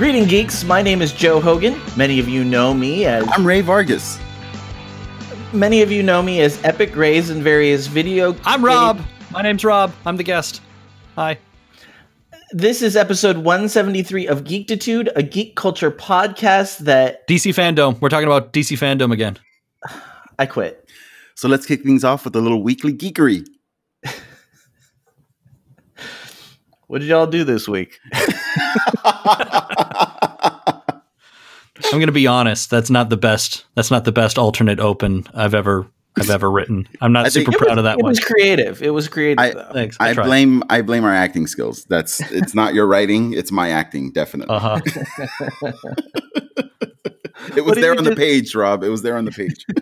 Greeting, geeks. My name is Joe Hogan. Many of you know me as I'm Ray Vargas. many of you know me as Epic Grays in various video. I'm Rob. My name's Rob. I'm the guest. Hi. This is episode 173 of Geektitude, a geek culture podcast that DC Fandome. We're talking about DC Fandome again. I quit. So let's kick things off with a little weekly geekery. What did y'all do this week? I'm going to be honest. That's not the best. That's not the best alternate open I've ever I've ever written. I'm not super it proud of that it one. It was creative. It was creative. I- though. Thanks. I tried. blame I blame our acting skills. That's it's not your writing, it's my acting, definitely. Uh huh. it was there you on the do- page, Rob. It was there on the page.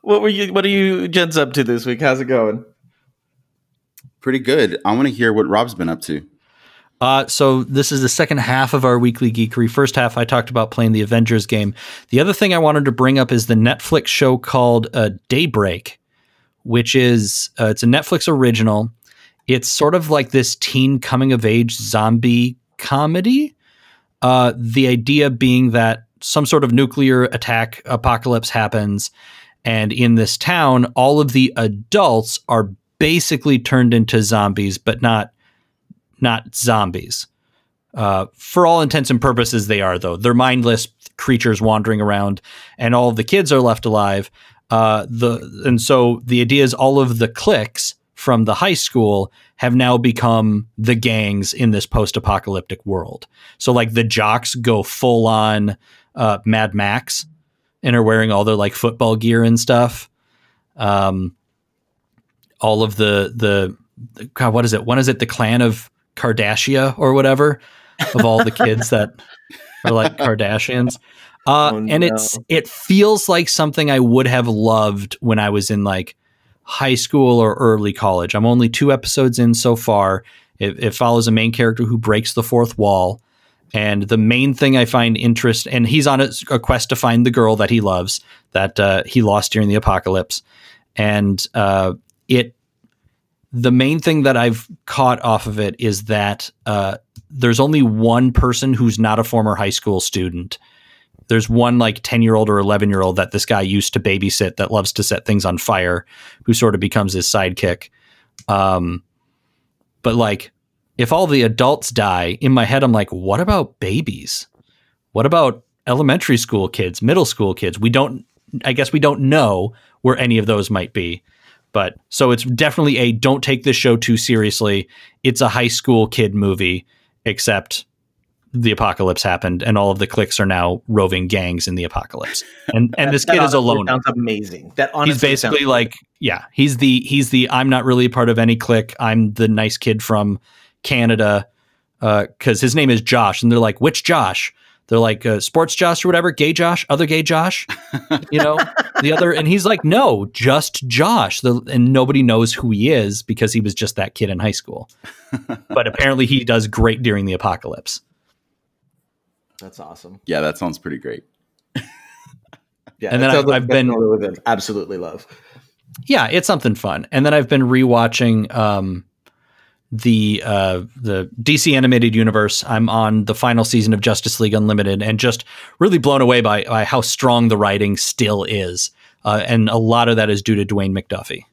What were you? What are you gents up to this week? How's it going? Pretty good. I want to hear what Rob's been up to. Uh, so this is the second half of our weekly geekery. First half, I talked about playing the Avengers game. The other thing I wanted to bring up is the Netflix show called uh, Daybreak, which is uh, it's a Netflix original. It's sort of like this teen coming of age zombie comedy. Uh, the idea being that some sort of nuclear attack apocalypse happens, and in this town, all of the adults are basically turned into zombies, but not not zombies. Uh, for all intents and purposes, they are though. They're mindless creatures wandering around, and all of the kids are left alive. Uh, the and so the idea is all of the cliques from the high school have now become the gangs in this post-apocalyptic world. So like the jocks go full on uh, Mad Max and are wearing all their like football gear and stuff. Um, all of the the God, what is it? When is it? The clan of Kardashian or whatever of all the kids that are like Kardashians. Uh, Oh, and it's it feels like something I would have loved when I was in like high school or early college. I'm only two episodes in so far. It, it follows a main character who breaks the fourth wall. And the main thing I find interest, and he's on a, a quest to find the girl that he loves that uh, he lost during the apocalypse. And uh, it, the main thing that I've caught off of it is that uh, there's only one person who's not a former high school student. There's one like 10 year old or 11 year old that this guy used to babysit that loves to set things on fire, who sort of becomes his sidekick. Um, but like, if all the adults die, in my head, I'm like, what about babies? What about elementary school kids, middle school kids? We don't, I guess we don't know where any of those might be. But so it's definitely a don't take this show too seriously. It's a high school kid movie, except the apocalypse happened and all of the cliques are now roving gangs in the apocalypse. And and this kid is alone. Sounds amazing. That honestly He's basically like, yeah, he's the he's the I'm not really a part of any clique. I'm the nice kid from Canada uh, because his name is Josh, and they're like, which Josh? They're like uh, sports Josh or whatever, gay Josh, other gay Josh, you know, the other, and he's like, no, just Josh, the, and nobody knows who he is because he was just that kid in high school. but apparently, he does great during the apocalypse. that's awesome. Yeah, that sounds pretty great. Yeah, And then I've- I've been- something I would absolutely love. yeah, it's something fun. And then I've been rewatching um, the uh, the DC animated universe. I'm on the final season of Justice League Unlimited, and just really blown away by, by how strong the writing still is. Uh, and a lot of that is due to Dwayne McDuffie.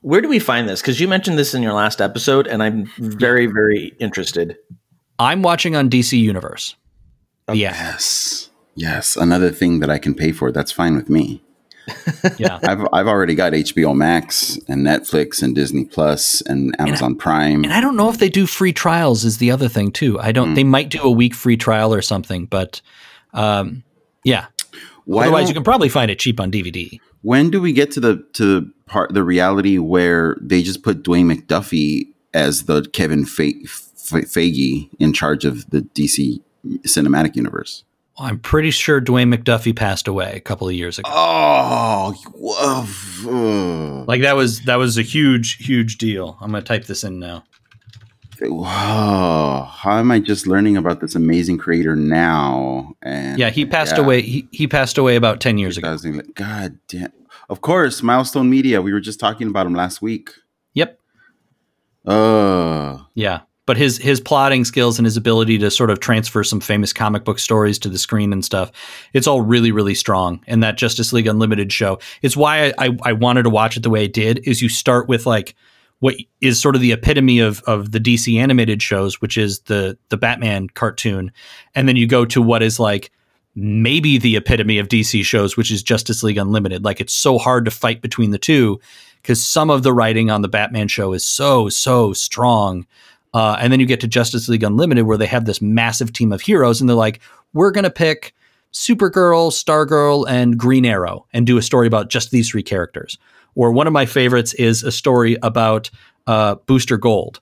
Where do we find this? Because you mentioned this in your last episode, and I'm very, very interested. I'm watching on DC Universe. Yeah, Yes. Yes. Another thing that I can pay for. That's fine with me. yeah. I've I've already got HBO Max and Netflix and Disney Plus and Amazon Prime. And I don't know if they do free trials. Is the other thing too. I don't. They might do a week free trial or something, but um, yeah. Why Otherwise, you can probably find it cheap on DVD. when do we get to the to the part the reality where they just put Dwayne McDuffie as the Kevin Fe- Fe- Feige in charge of the DC cinematic universe? I'm pretty sure Dwayne McDuffie passed away a couple of years ago. Oh, whoa. Like that was that was a huge huge deal. I'm gonna type this in now. Whoa. How am I just learning about this amazing creator now? And Yeah, he passed yeah, away. He, he passed away about ten years ago. God damn. Of course, Milestone Media. We were just talking about him last week. Yep. Uh, Yeah. But his his plotting skills and his ability to sort of transfer some famous comic book stories to the screen and stuff, it's all really really strong. And that Justice League Unlimited show, it's why I, I, I wanted to watch it the way I did. Is you start with like what is sort of the epitome of of the DC animated shows, which is the the Batman cartoon, and then you go to what is like maybe the epitome of DC shows, which is Justice League Unlimited. Like it's so hard to fight between the two because some of the writing on the Batman show is so so strong. Uh, and then you get to Justice League Unlimited, where they have this massive team of heroes, and they're like, "We're gonna pick Supergirl, Stargirl, and Green Arrow, and do a story about just these three characters." Or one of my favorites is a story about uh, Booster Gold,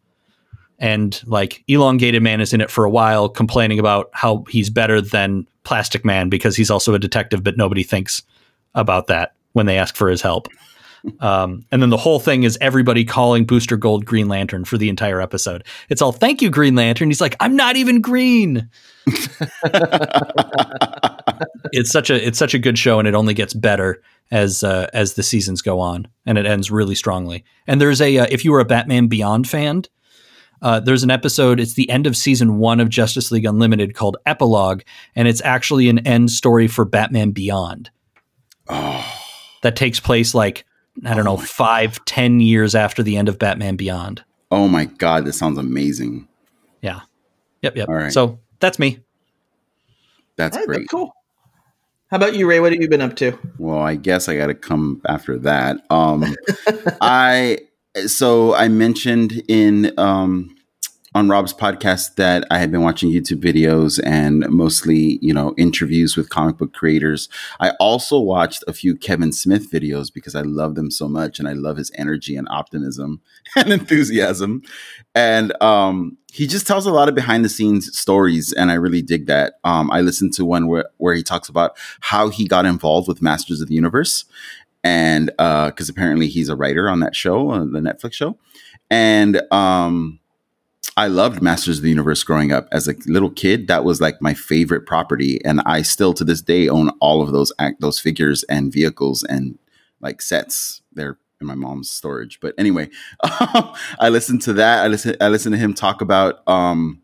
and like elongated man is in it for a while complaining about how he's better than plastic man because he's also a detective but nobody thinks about that when they ask for his help um, and then the whole thing is everybody calling booster gold green lantern for the entire episode it's all thank you green lantern he's like i'm not even green it's such a it's such a good show and it only gets better as uh, as the seasons go on and it ends really strongly and there's a uh, if you were a batman beyond fan uh, there's an episode, it's the end of season one of Justice League Unlimited called Epilogue, and it's actually an end story for Batman Beyond. Oh. That takes place like, I don't oh know, five, God. ten years after the end of Batman Beyond. Oh my God, this sounds amazing. Yeah. Yep, yep. All right. So that's me. That's right, great. That's cool. How about you, Ray? What have you been up to? Well, I guess I got to come after that. Um, I so I mentioned in um, on Rob's podcast that I had been watching YouTube videos and mostly, you know, interviews with comic book creators. I also watched a few Kevin Smith videos because I love them so much and I love his energy and optimism and enthusiasm. And um, he just tells a lot of behind the scenes stories and I really dig that. Um, I listened to one where, where he talks about how he got involved with Masters of the Universe and because uh, apparently he's a writer on that show, the Netflix show, and um, I loved Masters of the Universe growing up as a little kid. That was like my favorite property, and I still to this day own all of those act those figures and vehicles and like sets. They're in my mom's storage, but anyway, I listened to that. I listen. I listened to him talk about um,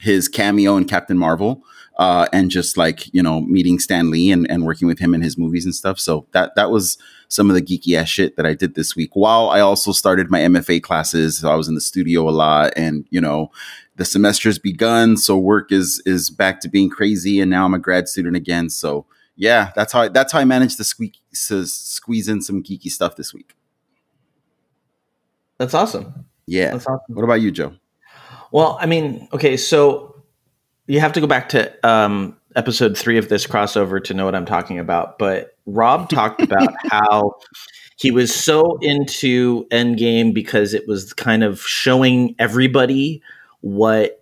his cameo in Captain Marvel uh, and just like you know meeting Stan Lee and, and working with him in his movies and stuff. So that that was some of the geeky ass shit that I did this week. While I also started my MFA classes, so I was in the studio a lot, and you know the semester's begun, so work is is back to being crazy, and now I'm a grad student again. So yeah, that's how I, that's how I managed to squeak to squeeze in some geeky stuff this week. That's awesome. Yeah. That's awesome. What about you, Joe? Well, I mean, okay, so you have to go back to um, episode three of this crossover to know what I'm talking about. But Rob talked about how he was so into Endgame because it was kind of showing everybody what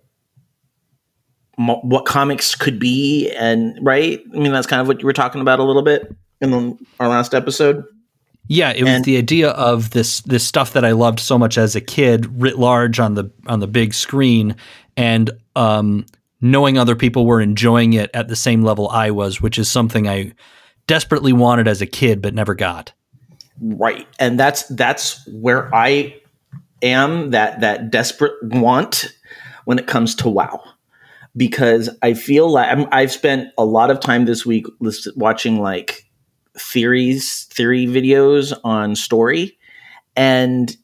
what comics could be, and right. I mean, that's kind of what you were talking about a little bit in our last episode. Yeah, it was and, the idea of this this stuff that I loved so much as a kid, writ large on the on the big screen, and um, knowing other people were enjoying it at the same level I was, which is something I desperately wanted as a kid but never got. Right. And that's that's where I am that that desperate want when it comes to WoW. Because I feel like i have spent a lot of time this week watching like theories, theory videos on story, and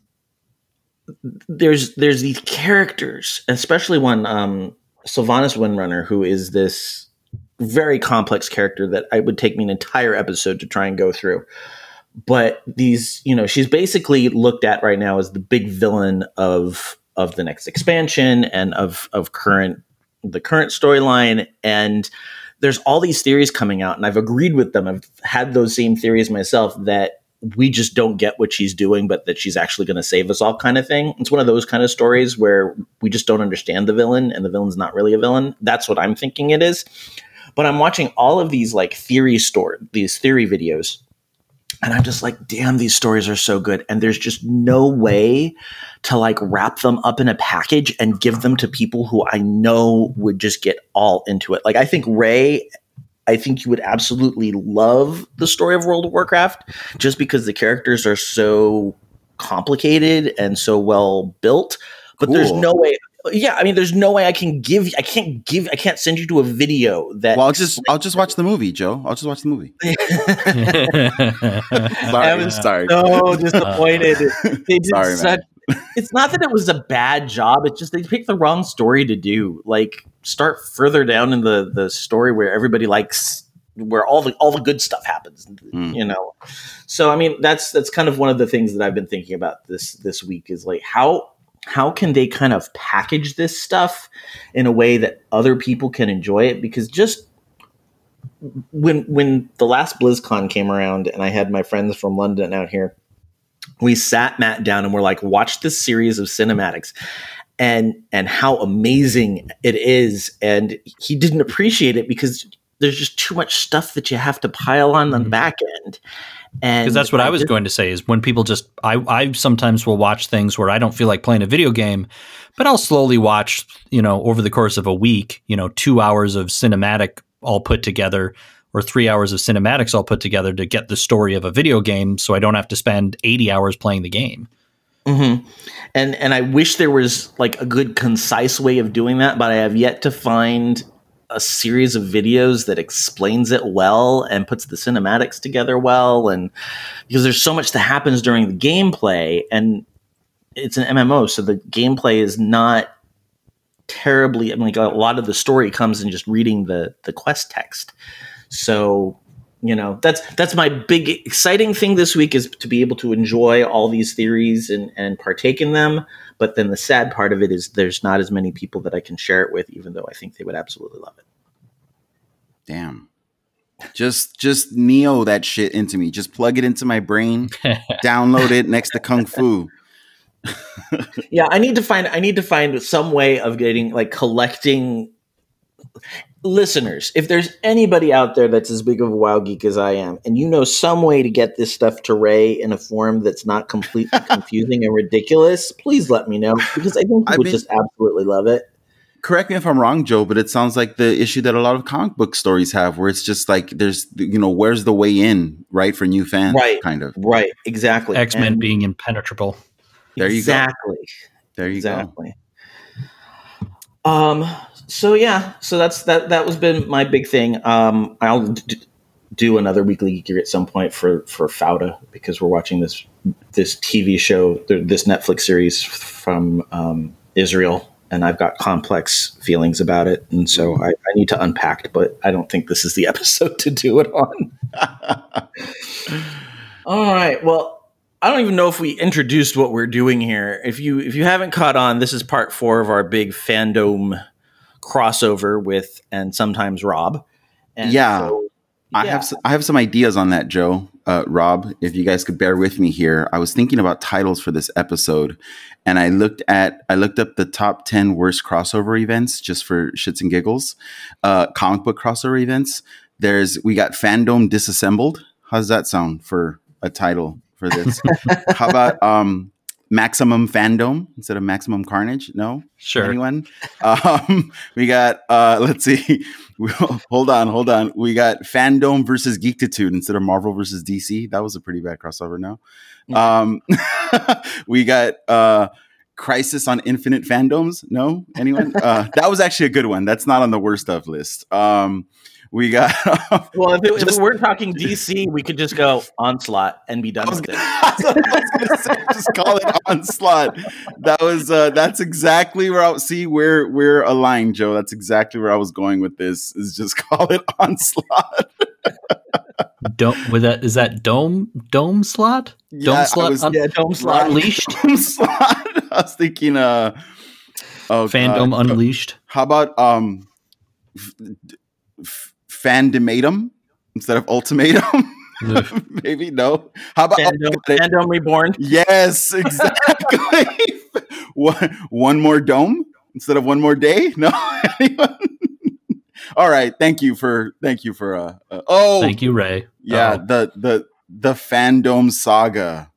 there's there's these characters, especially one um, Sylvanas Windrunner, who is this very complex character that I would take me an entire episode to try and go through. But these, you know, she's basically looked at right now as the big villain of of the next expansion and of of current the current storyline and there's all these theories coming out and I've agreed with them. I've had those same theories myself that we just don't get what she's doing, but that she's actually going to save us all, kind of thing. It's one of those kind of stories where we just don't understand the villain and the villain's not really a villain. That's what I'm thinking it is. But I'm watching all of these like theory store, these theory videos, and I'm just like, damn, these stories are so good. And there's just no way to like wrap them up in a package and give them to people who I know would just get all into it. Like, I think Ray I think you would absolutely love the story of World of Warcraft just because the characters are so complicated and so well built. But cool. there's no way yeah, I mean, there's no way I can give. I can't give. I can't send you to a video that. Well, I'll just I'll just watch the movie, Joe. I'll just watch the movie. I was sorry. so disappointed. They did Sorry, man. It's not that it was a bad job. It's just they picked the wrong story to do. Like start further down in the the story where everybody likes where all the all the good stuff happens. Mm. You know. So I mean, that's that's kind of one of the things that I've been thinking about this this week is like how how can they kind of package this stuff in a way that other people can enjoy it because just when when the last BlizzCon came around and I had my friends from London out here, we sat Matt down and we're like, watch this series of cinematics and and how amazing it is. And he didn't appreciate it because there's just too much stuff that you have to pile on on the Mhm. back end. And because that's what I was going to say is when people just I I sometimes will watch things where I don't feel like playing a video game, but I'll slowly watch you know over the course of a week you know two hours of cinematic all put together or three hours of cinematics all put together to get the story of a video game, so I don't have to spend eighty hours playing the game. hmm And and I wish there was like a good concise way of doing that, but I have yet to find a series of videos that explains it well and puts the cinematics together well and because there's so much that happens during the gameplay and it's an MMO so the gameplay is not terribly I mean like a lot of the story comes in just reading the the quest text. So you know that's that's my big exciting thing this week is to be able to enjoy all these theories and and partake in them but then the sad part of it is there's not as many people that i can share it with even though i think they would absolutely love it Damn. Just just neo that shit into me. Just plug it into my brain. download it next to Kung Fu. yeah i need to find i need to find some way of getting like collecting listeners if there's anybody out there that's as big of a wow geek as i am and you know some way to get this stuff to ray in a form that's not completely confusing and ridiculous please let me know because i think you I've would just absolutely love it Correct me if I'm wrong, Joe, but it sounds like the issue that a lot of comic book stories have, where it's just like there's you know where's the way in, right, for new fans, Right. Kind of. right exactly X Men And- being impenetrable. There you go. exactly There you go. exactly. Um. So yeah. So that's that. That was been my big thing. Um. I'll d- do another weekly geeker at some point for for Fauda because we're watching this this TV show, this Netflix series from um, Israel, and I've got complex feelings about it, and so I, I need to unpack. But I don't think this is the episode to do it on. All right. Well, I don't even know if we introduced what we're doing here. If you if you haven't caught on, this is part four of our big Fandome crossover with and sometimes Rob. And Yeah. so, I yeah. have s- I have some ideas on that, Joe. Uh, Rob, if you guys could bear with me here, I was thinking about titles for this episode, and I looked at I looked up the top ten worst crossover events just for shits and giggles, uh, comic book crossover events. There's we got fandom disassembled. How's that sound for a title for this? How about um, maximum fandom instead of maximum carnage? No, Sure. Anyone? Um, we got uh, let's see. hold on, hold on. We got fandom versus geektitude instead of Marvel versus DC. That was a pretty bad crossover. No. Um, we got uh, Crisis on Infinite Fandoms. No, anyone? Uh, that was actually a good one. That's not on the worst of list. Um, we got. Well, if, it, if we're talking DC, we could just go onslaught and be done was, with it. that's I say. Just call it onslaught. That was uh, that's exactly where I see where we're aligned, Joe. That's exactly where I was going with this. Is just call it onslaught. Dome with that is that dome dome slot? Yeah, I slot was- un- Yeah, Dome Slot. Unleashed? Onslaught. I was thinking, uh, oh, Fandom God. Unleashed. How about um, f- f- fandomatum instead of ultimatum? Maybe no. How about oh, Fandom, got it. Fandom Reborn. Yes, exactly. one, one more dome instead of one more day. No. All right. Thank you for thank you for uh, uh oh Thank you, Ray. yeah Oh, the the the fandom saga.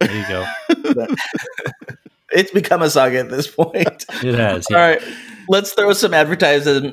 there you go. It's become a saga at this point. It has. All yeah. right, let's throw some advertising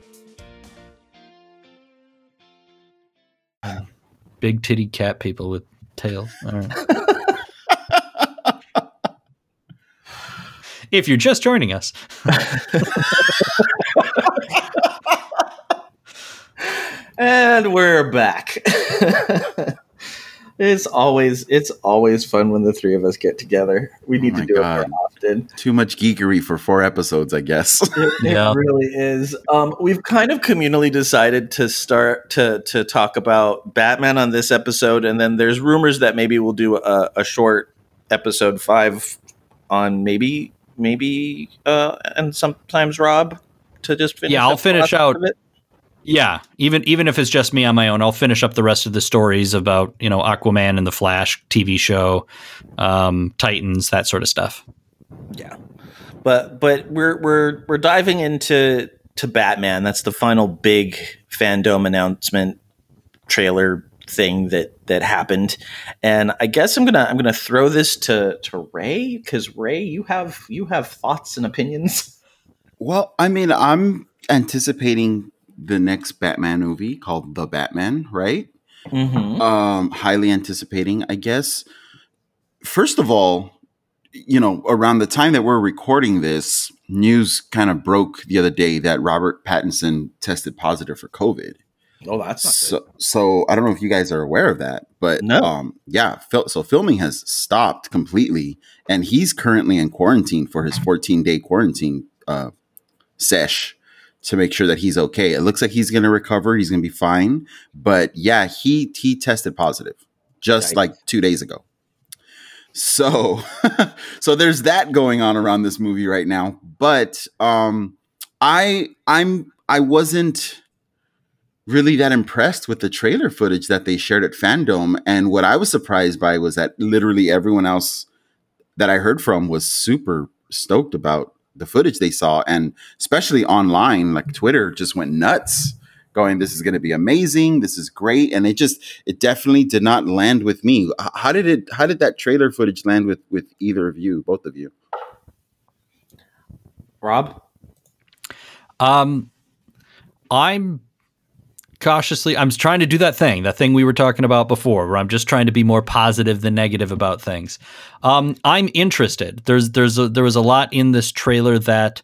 Big titty cat people with tails. All right. if you're just joining us. and we're back. it's always it's always fun when the three of us get together. We need Oh to do God. it more often. Too much geekery for four episodes, I guess. It, it Yeah. really is. Um, we've kind of communally decided to start to to talk about Batman on this episode, and then there's rumors that maybe we'll do a, a short episode five on maybe maybe uh, and sometimes Rob to just finish. Yeah, I'll finish out- of it. Yeah, even even if it's just me on my own, I'll finish up the rest of the stories about you know Aquaman and the Flash TV show, um, Titans, that sort of stuff. Yeah, but but we're we're we're diving into to Batman. That's the final big Fandome announcement trailer thing that that happened, and I guess I'm gonna I'm gonna throw this to to Ray because Ray, you have you have thoughts and opinions. Well, I mean, I'm anticipating the next Batman movie called The Batman, right? Mm-hmm. Um, highly anticipating, I guess. First of all, you know, around the time that we're recording this, news kind of broke the other day that Robert Pattinson tested positive for COVID. Oh, that's So, so I don't know if you guys are aware of that, but No. um, yeah. So filming has stopped completely, and he's currently in quarantine for his 14 day quarantine uh, sesh to make sure that he's okay. It looks like he's going to recover. He's going to be fine. But yeah, he he tested positive just like two days ago. So, so there's that going on around this movie right now. But um, I I'm I wasn't really that impressed with the trailer footage that they shared at Fandome. And what I was surprised by was that literally everyone else that I heard from was super stoked about the footage they saw. And especially online, like Twitter just went nuts going, this is going to be amazing. This is great. And it just, it definitely did not land with me. How did it, how did that trailer footage land with, with either of you, both of you? Rob. Um, I'm cautiously. I'm trying to do that thing, that thing we were talking about before, where I'm just trying to be more positive than negative about things. Um, I'm interested. There's there's a, there was a lot in this trailer that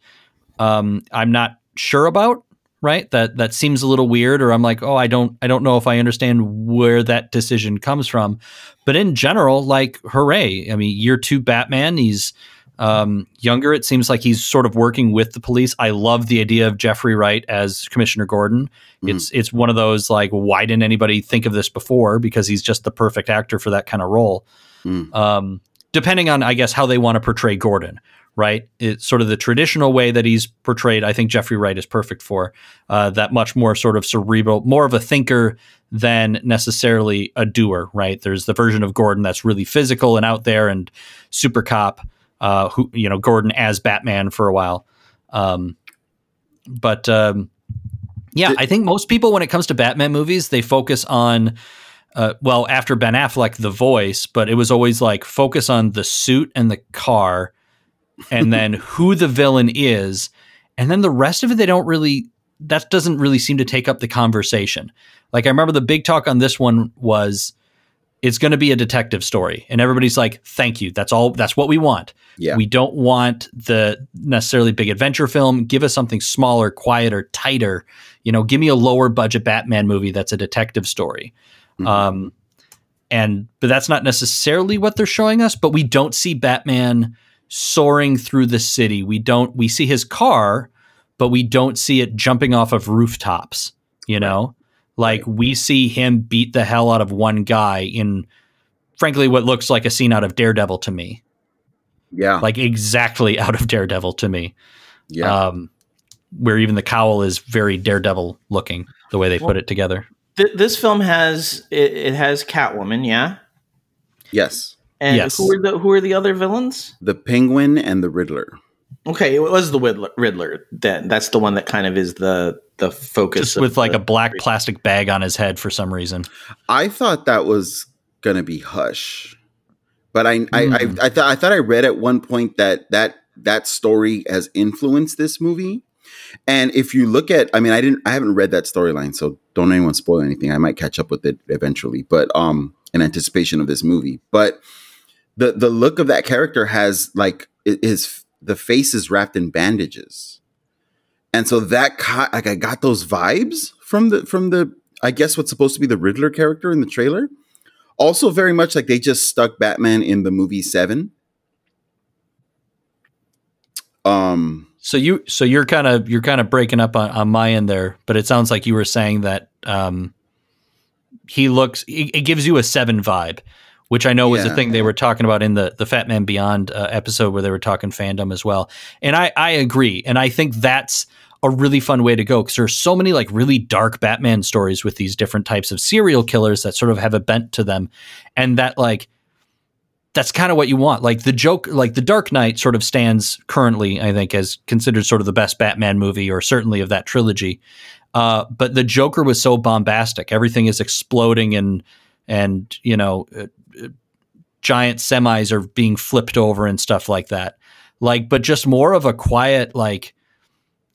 um, I'm not sure about. Right, that that seems a little weird, or I'm like, oh, I don't, I don't know if I understand where that decision comes from. But in general, like, hooray! I mean, year two Batman, he's um, younger. It seems like he's sort of working with the police. I love the idea of Jeffrey Wright as Commissioner Gordon. It's it's one of those like, why didn't anybody think of this before? Because he's just the perfect actor for that kind of role. Mm. Um, depending on, I guess, how they want to portray Gordon. Right, it's sort of the traditional way that he's portrayed. I think Jeffrey Wright is perfect for uh, that. Much more sort of cerebral, more of a thinker than necessarily a doer. Right, there's the version of Gordon that's really physical and out there and super cop uh, who you know Gordon as Batman for a while. Um, but um, yeah, I think most people when it comes to Batman movies, they focus on uh, well after Ben Affleck the voice, but it was always like focus on the suit and the car, and then who the villain is, and then the rest of it they don't really. That doesn't really seem to take up the conversation. Like I remember the big talk on this one was it's going to be a detective story and everybody's like thank you that's all that's what we want Yeah. we don't want the necessarily big adventure film give us something smaller quieter tighter you know give me a lower budget batman movie that's a detective story Mhm. um and but that's not necessarily what they're showing us. But we don't see Batman soaring through the city. We don't. We see his car, but we don't see it jumping off of rooftops. You know, like we see him beat the hell out of one guy in, frankly, what looks like a scene out of Daredevil to me. Yeah, like exactly out of Daredevil to me. Yeah. Um, where even the cowl is very Daredevil looking, the way they Well, put it together. Th- this film has it, it has Catwoman, yeah. yes, And Yes. who are the who are the other villains? the Penguin and the Riddler. Okay, it was the Riddler. Riddler. Then that's the one that kind of is the the focus Just of with like the- a black plastic bag on his head for some reason. I thought that was gonna be Hush, but I I I, Hmm. I thought I thought I read at one point that that that story has influenced this movie. And if you look at, I mean, I didn't, I haven't read that storyline, so don't anyone spoil anything. I might catch up with it eventually, but um, in anticipation of this movie. But the the look of that character has like i- his the face is wrapped in bandages, and so that ca- like I got those vibes from the from the I guess what's supposed to be the Riddler character in the trailer. Also, very much like they just stuck Batman in the movie Seven. Um, So you so you're kind of you're kind of breaking up on, on my end there, but it sounds like you were saying that um, he looks it, it gives you a seven vibe, which I know was the thing they were talking about in the the Fatman Beyond uh, episode where they were talking fandom as well. And I I agree, and I think that's a really fun way to go because there's so many like really dark Batman stories with these different types of serial killers that sort of have a bent to them, and that like that's kind of what you want. Like the joke, like the Dark Knight sort of stands currently, I think, as considered sort of the best Batman movie, or certainly of that trilogy. Uh, but the Joker was so bombastic; everything is exploding, and and you know, uh, giant semis are being flipped over and stuff like that. Like, but just more of a quiet, like,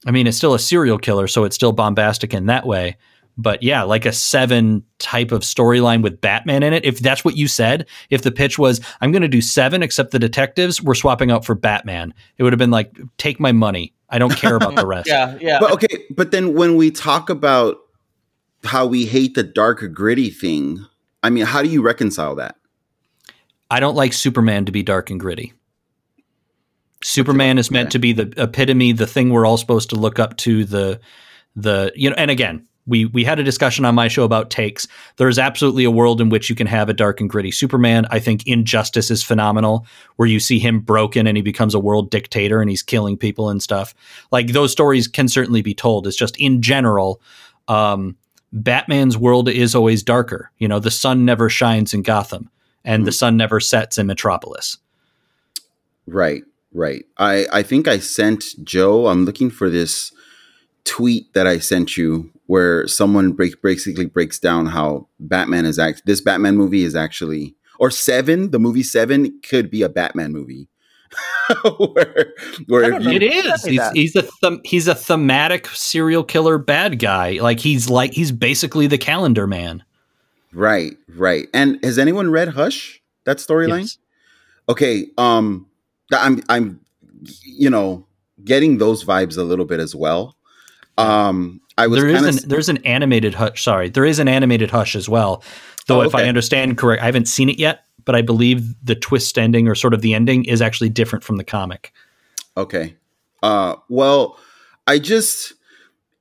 I mean, it's still a serial killer, so it's still bombastic in that way. But yeah, like a seven type of storyline with Batman in it. If that's what you said, if the pitch was, I'm going to do seven, except the detectives, we're swapping out for Batman, it would have been like, take my money. I don't care about the rest. yeah, yeah. But okay, but then when we talk about how we hate the dark gritty thing, I mean, how do you reconcile that? I don't like Superman to be dark and gritty. Superman is meant to be the epitome, the thing we're all supposed to look up to. The the you know, and again, we we had a discussion on my show about takes. There is absolutely a world in which you can have a dark and gritty Superman. I think Injustice is phenomenal, where you see him broken and he becomes a world dictator and he's killing people and stuff. Like those stories can certainly be told. It's just in general, um, Batman's world is always darker. You know, the sun never shines in Gotham, and the hmm. sun never sets in Metropolis. Right, right. I I think I sent Joe. I'm looking for this tweet that I sent you where someone break, basically breaks down how Batman is act. This Batman movie is actually or Seven. The movie Seven could be a Batman movie. where, where you- It is. He's, he's a them- he's a thematic serial killer bad guy. Like he's like he's basically the calendar man. Right, right. And has anyone read Hush? That storyline? Yes. Okay, um I'm I'm you know, getting those vibes a little bit as well. Um I was There is kind an there's an animated hush. Sorry, there is an animated hush as well. Though Oh, if I understand correct, I haven't seen it yet, but I believe the twist ending or sort of the ending is actually different from the comic. Okay. Uh well, I just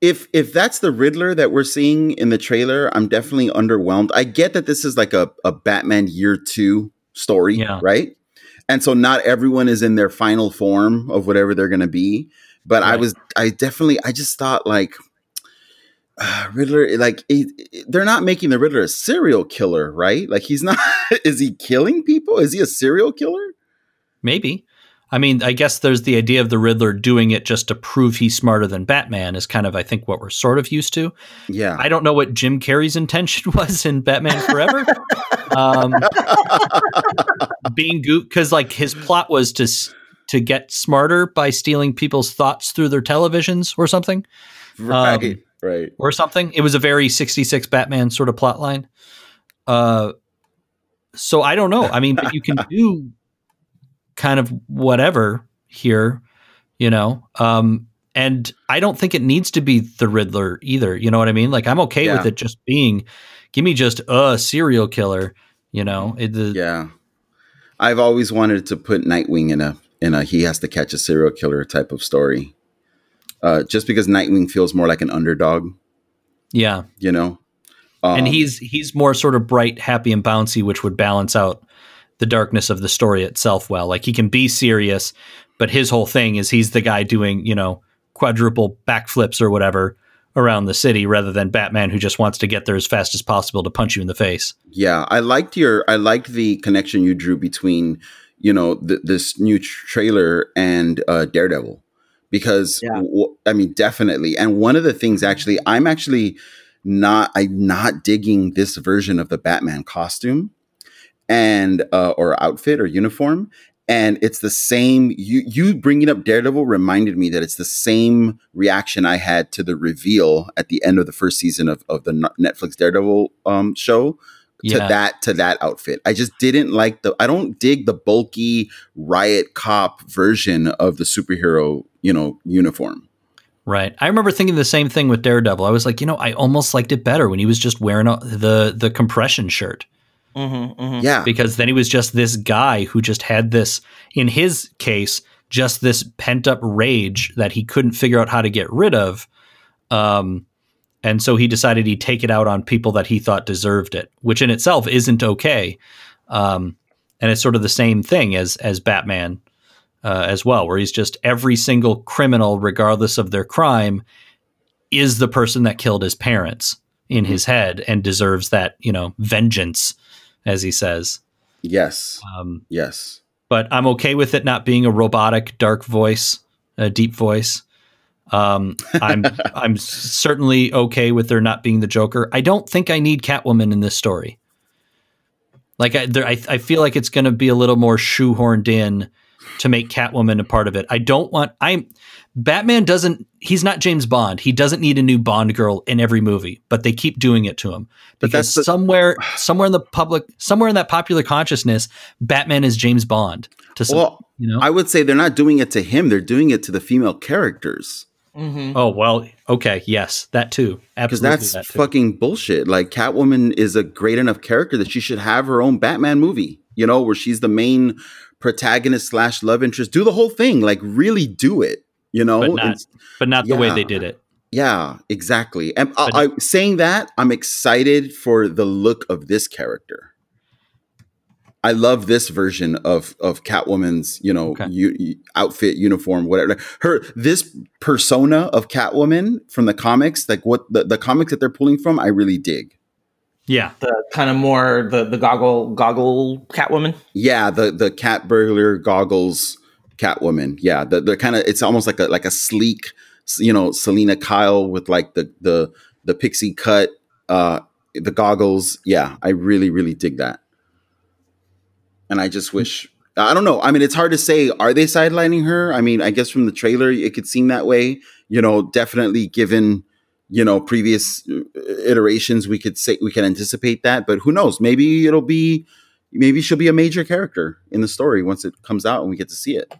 if if that's the Riddler that we're seeing in the trailer, I'm definitely underwhelmed. I get that this is like a, a Batman year two story, Yeah. right? And so not everyone is in their final form of whatever they're gonna be. But I was I definitely I just thought like uh, Riddler, like it, it- they're not making the Riddler a serial killer, right? Like he's not. is he killing people? Is he a serial killer? Maybe. I mean, I guess there's the idea of the Riddler doing it just to prove he's smarter than Batman is kind of I think what we're sort of used to. Yeah. I don't know what Jim Carrey's intention was in Batman Forever. um, being goop because like his plot was to to get smarter by stealing people's thoughts through their televisions or something right. Um, right. or something. It was a very 66 Batman sort of plot line. Uh, so I don't know. I mean, but you can do kind of whatever here, you know. Um, and I don't think it needs to be the Riddler either. You know what I mean? Like I'm okay with it just being, give me just a serial killer, You know, it, the, Yeah. I've always wanted to put Nightwing in a in a he has to catch a serial killer type of story. Uh, just because Nightwing feels more like an underdog, yeah. you know. and Um, he's he's more sort of bright, happy, and bouncy, which would balance out the darkness of the story itself well. Like he can be serious, but his whole thing is he's the guy doing you know quadruple backflips or whatever around the city, rather than Batman who just wants to get there as fast as possible to punch you in the face. Yeah, I liked your I liked the connection you drew between you know th- this new trailer and uh, Daredevil because Yeah. w- I mean definitely and one of the things actually I'm actually not I'm not digging this version of the Batman costume and uh, or outfit or uniform and it's the same you you bringing up Daredevil reminded me that it's the same reaction I had to the reveal at the end of the first season of, of the Netflix Daredevil um, show to Yeah. that to that outfit. I just didn't like the I don't dig the bulky riot cop version of the superhero, you know, uniform. Right. I remember thinking the same thing with Daredevil. I was like, you know, I almost liked it better when he was just wearing a, the the compression shirt. Mm-hmm, mm-hmm. Yeah. because then he was just this guy who just had this in his case just this pent up rage that he couldn't figure out how to get rid of um and so he decided he'd take it out on people that he thought deserved it which in itself isn't okay um and it's sort of the same thing as as Batman uh, as well where he's just every single criminal regardless of their crime is the person that killed his parents in his head and deserves that you know vengeance as he says Yes. um, Yes. but I'm okay with it not being a robotic, dark voice, a deep voice. Um, I'm I'm certainly okay with there not being the Joker. I don't think I need Catwoman in this story. Like I, there, I, I feel like it's going to be a little more shoehorned in to make Catwoman a part of it. I don't want. I'm Batman doesn't. He's not James Bond. He doesn't need a new Bond girl in every movie, but they keep doing it to him But because that's the- somewhere, somewhere in the public, somewhere in that popular consciousness, Batman is James Bond. To some, Well, you know. I would say they're not doing it to him, they're doing it to the female characters. Mm-hmm. oh well, okay, yes, that too. Because that's that too. fucking bullshit. Like Catwoman is a great enough character that she should have her own Batman movie, you know, where she's the main protagonist slash love interest. Do the whole thing. Like really do it. You know? but not, It's- but not the way they did it. Yeah, exactly. And But- I, I, saying that, I'm excited for the look of this character. I love this version of of Catwoman's, you know, Okay. u- u- outfit, uniform, whatever. Her this persona of Catwoman from the comics, like what the, the comics that they're pulling from, I really dig. Yeah, The kind of more the the goggle goggle Catwoman. Yeah, the the cat burglar goggles Catwoman. Yeah, the the kind of it's almost like a like a sleek, you know, Selina Kyle with like the the the pixie cut, uh, the goggles. Yeah, I really really dig that. And I just wish I don't know. I mean, it's hard to say. Are they sidelining her? I mean, I guess from the trailer it could seem that way. You know, definitely given you know previous uh, iterations, we could say we can anticipate that. But who knows? Maybe it'll be maybe she'll be a major character in the story once it comes out and we get to see it.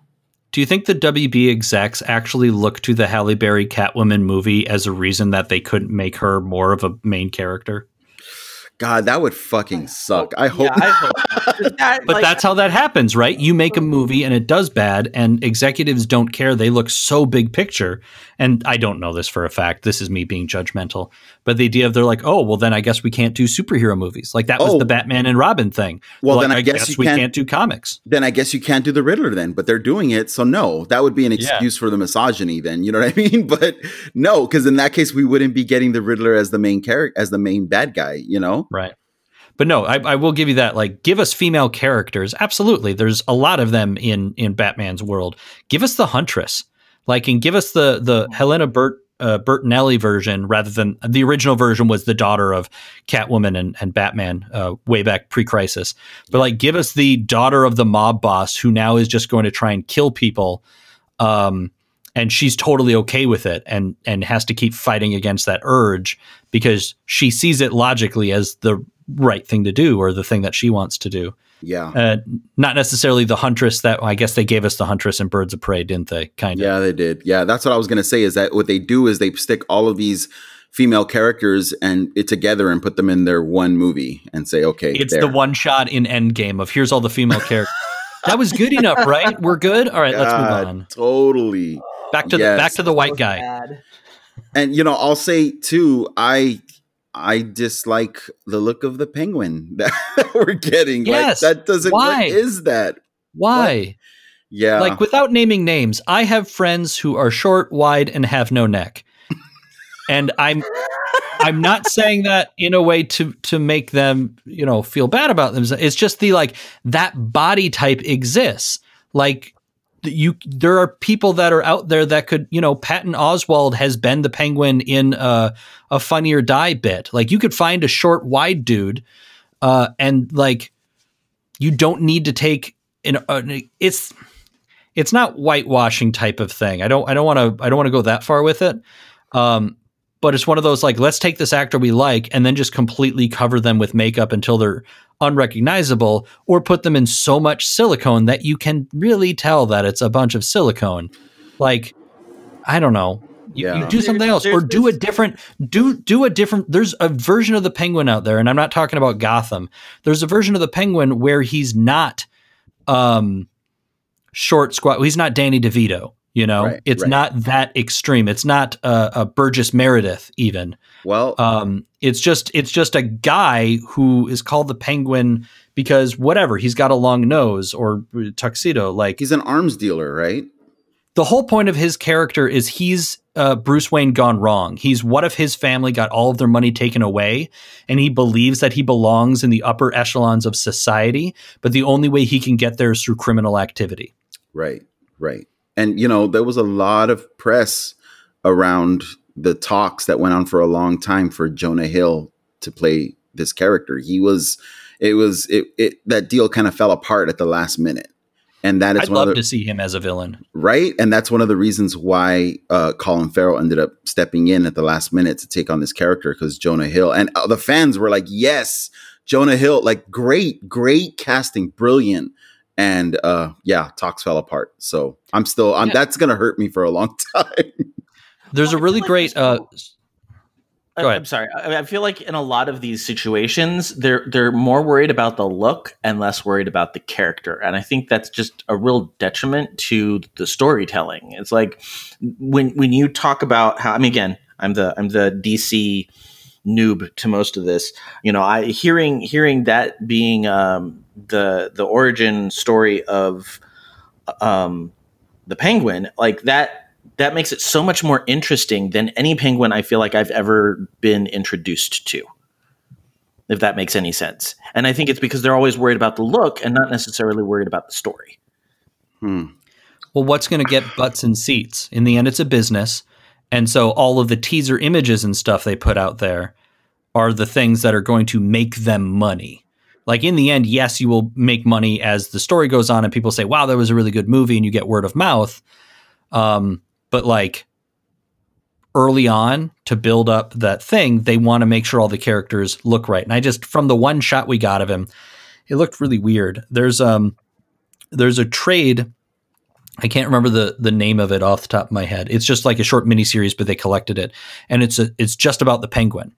Do you think the WB execs actually look to the Halle Berry Catwoman movie as a reason that they couldn't make her more of a main character? God, that would fucking suck. I hope. Yeah, I hope. That, But like, that's how that happens, right? You make a movie and it does bad, and executives don't care. They look so big picture. And I don't know this for a fact. This is me being judgmental. But the idea of they're like, oh, well, then I guess we can't do superhero movies. Like that was Oh. the Batman and Robin thing. Well, Like, then I guess you we can't- can't do comics. then I guess you can't do the Riddler then, but they're doing it. So no, that would be an excuse for the misogyny then. You know what I mean? But no, because in that case we wouldn't be getting the Riddler as the main character, as the main bad guy, you know? Right. But no, I, I will give you that. Like, give us female characters. Absolutely, there's a lot of them in in Batman's world. Give us the Huntress, like, and give us the the Helena Bert uh, Bertinelli version rather than the original version was the daughter of Catwoman and, and Batman uh, way back pre Crisis. But like, give us the daughter of the mob boss who now is just going to try and kill people. Um, and she's totally okay with it and and has to keep fighting against that urge because she sees it logically as the right thing to do or the thing that she wants to do. Yeah. Uh, not necessarily the huntress that I guess they gave us the huntress and Birds of Prey, didn't they? Kind of. Yeah, they did. Yeah, that's what I was gonna say. Is that what they do is they stick all of these female characters and it together and put them in their one movie and say, okay, It's there. the one shot in Endgame of here's all the female characters. that was good enough, right? We're good. All right, let's move on. Totally. Back to the back to the white guy. And you know, I'll say too, I I dislike the look of the penguin that we're getting. Yes. Like that doesn't Why? what is that? Why? Yeah. Like without naming names, I have friends who are short, wide, and have no neck. and I'm I'm not saying that in a way to to make them, you know, feel bad about themselves. It's just the like that body type exists. Like you there are people that are out there that could, you know, Patton Oswalt has been the penguin in a, a funny or die bit. Like you could find a short, wide dude, uh, and like you don't need to take an, uh, it's it's not whitewashing type of thing. I don't I don't want to I don't want to go that far with it. Um, but it's one of those like let's take this actor we like and then just completely cover them with makeup until they're unrecognizable or put them in so much silicone that you can really tell that it's a bunch of silicone. Like I don't know. You, you do something else or do a different do do a different there's a version of the penguin out there and I'm not talking about Gotham. There's a version of the penguin where he's not um short squat. He's not Danny DeVito. You know, Right, it's right. not that extreme. It's not uh, a Burgess Meredith even. Well, Um, it's just it's just a guy who is called the Penguin because whatever he's got a long nose or tuxedo. Like he's an arms dealer, right? the whole point of his character is he's uh, Bruce Wayne gone wrong. He's what if his family got all of their money taken away, and he believes that he belongs in the upper echelons of society, but the only way he can get there is through criminal activity. Right, right. And you know, there was a lot of press around the talks that went on for a long time for Jonah Hill to play this character. He was it was it, it that deal kind of fell apart at the last minute. And that is I'd one love the, to see him as a villain. right? And that's one of the reasons why uh, Colin Farrell ended up stepping in at the last minute to take on this character because Jonah Hill and the fans were like, "Yes, Jonah Hill, like great, great casting, brilliant." And uh, yeah, talks fell apart. So I'm still, I'm, Yeah. that's gonna hurt me for a long time. There's a really great. Uh, I-. I'm sorry. I, I feel like in a lot of these situations, they're they're more worried about the look and less worried about the character, and I think that's just a real detriment to the storytelling. It's like when when you talk about how I mean, again, I'm the I'm the DC noob to most of this. You know, I hearing hearing that being um, the the origin story of um, the penguin like that that makes it so much more interesting than any penguin I feel like I've ever been introduced to. If that makes any sense. And I think it's because they're always worried about the look and not necessarily worried about the story. Hmm. well, what's going to get butts and seats? In the end, it's a business. And so all of the teaser images and stuff they put out there are the things that are going to make them money. Like in the end, yes, you will make money as the story goes on and people say, wow, that was a really good movie and you get word of mouth. Um, but like early on to build up that thing, they want to make sure all the characters look right. And I just, from the one shot we got of him, it looked really weird. There's, um, there's a trade I can't remember the the name of it off the top of my head. It's just like a short miniseries, but they collected it, and it's a, it's just about the penguin,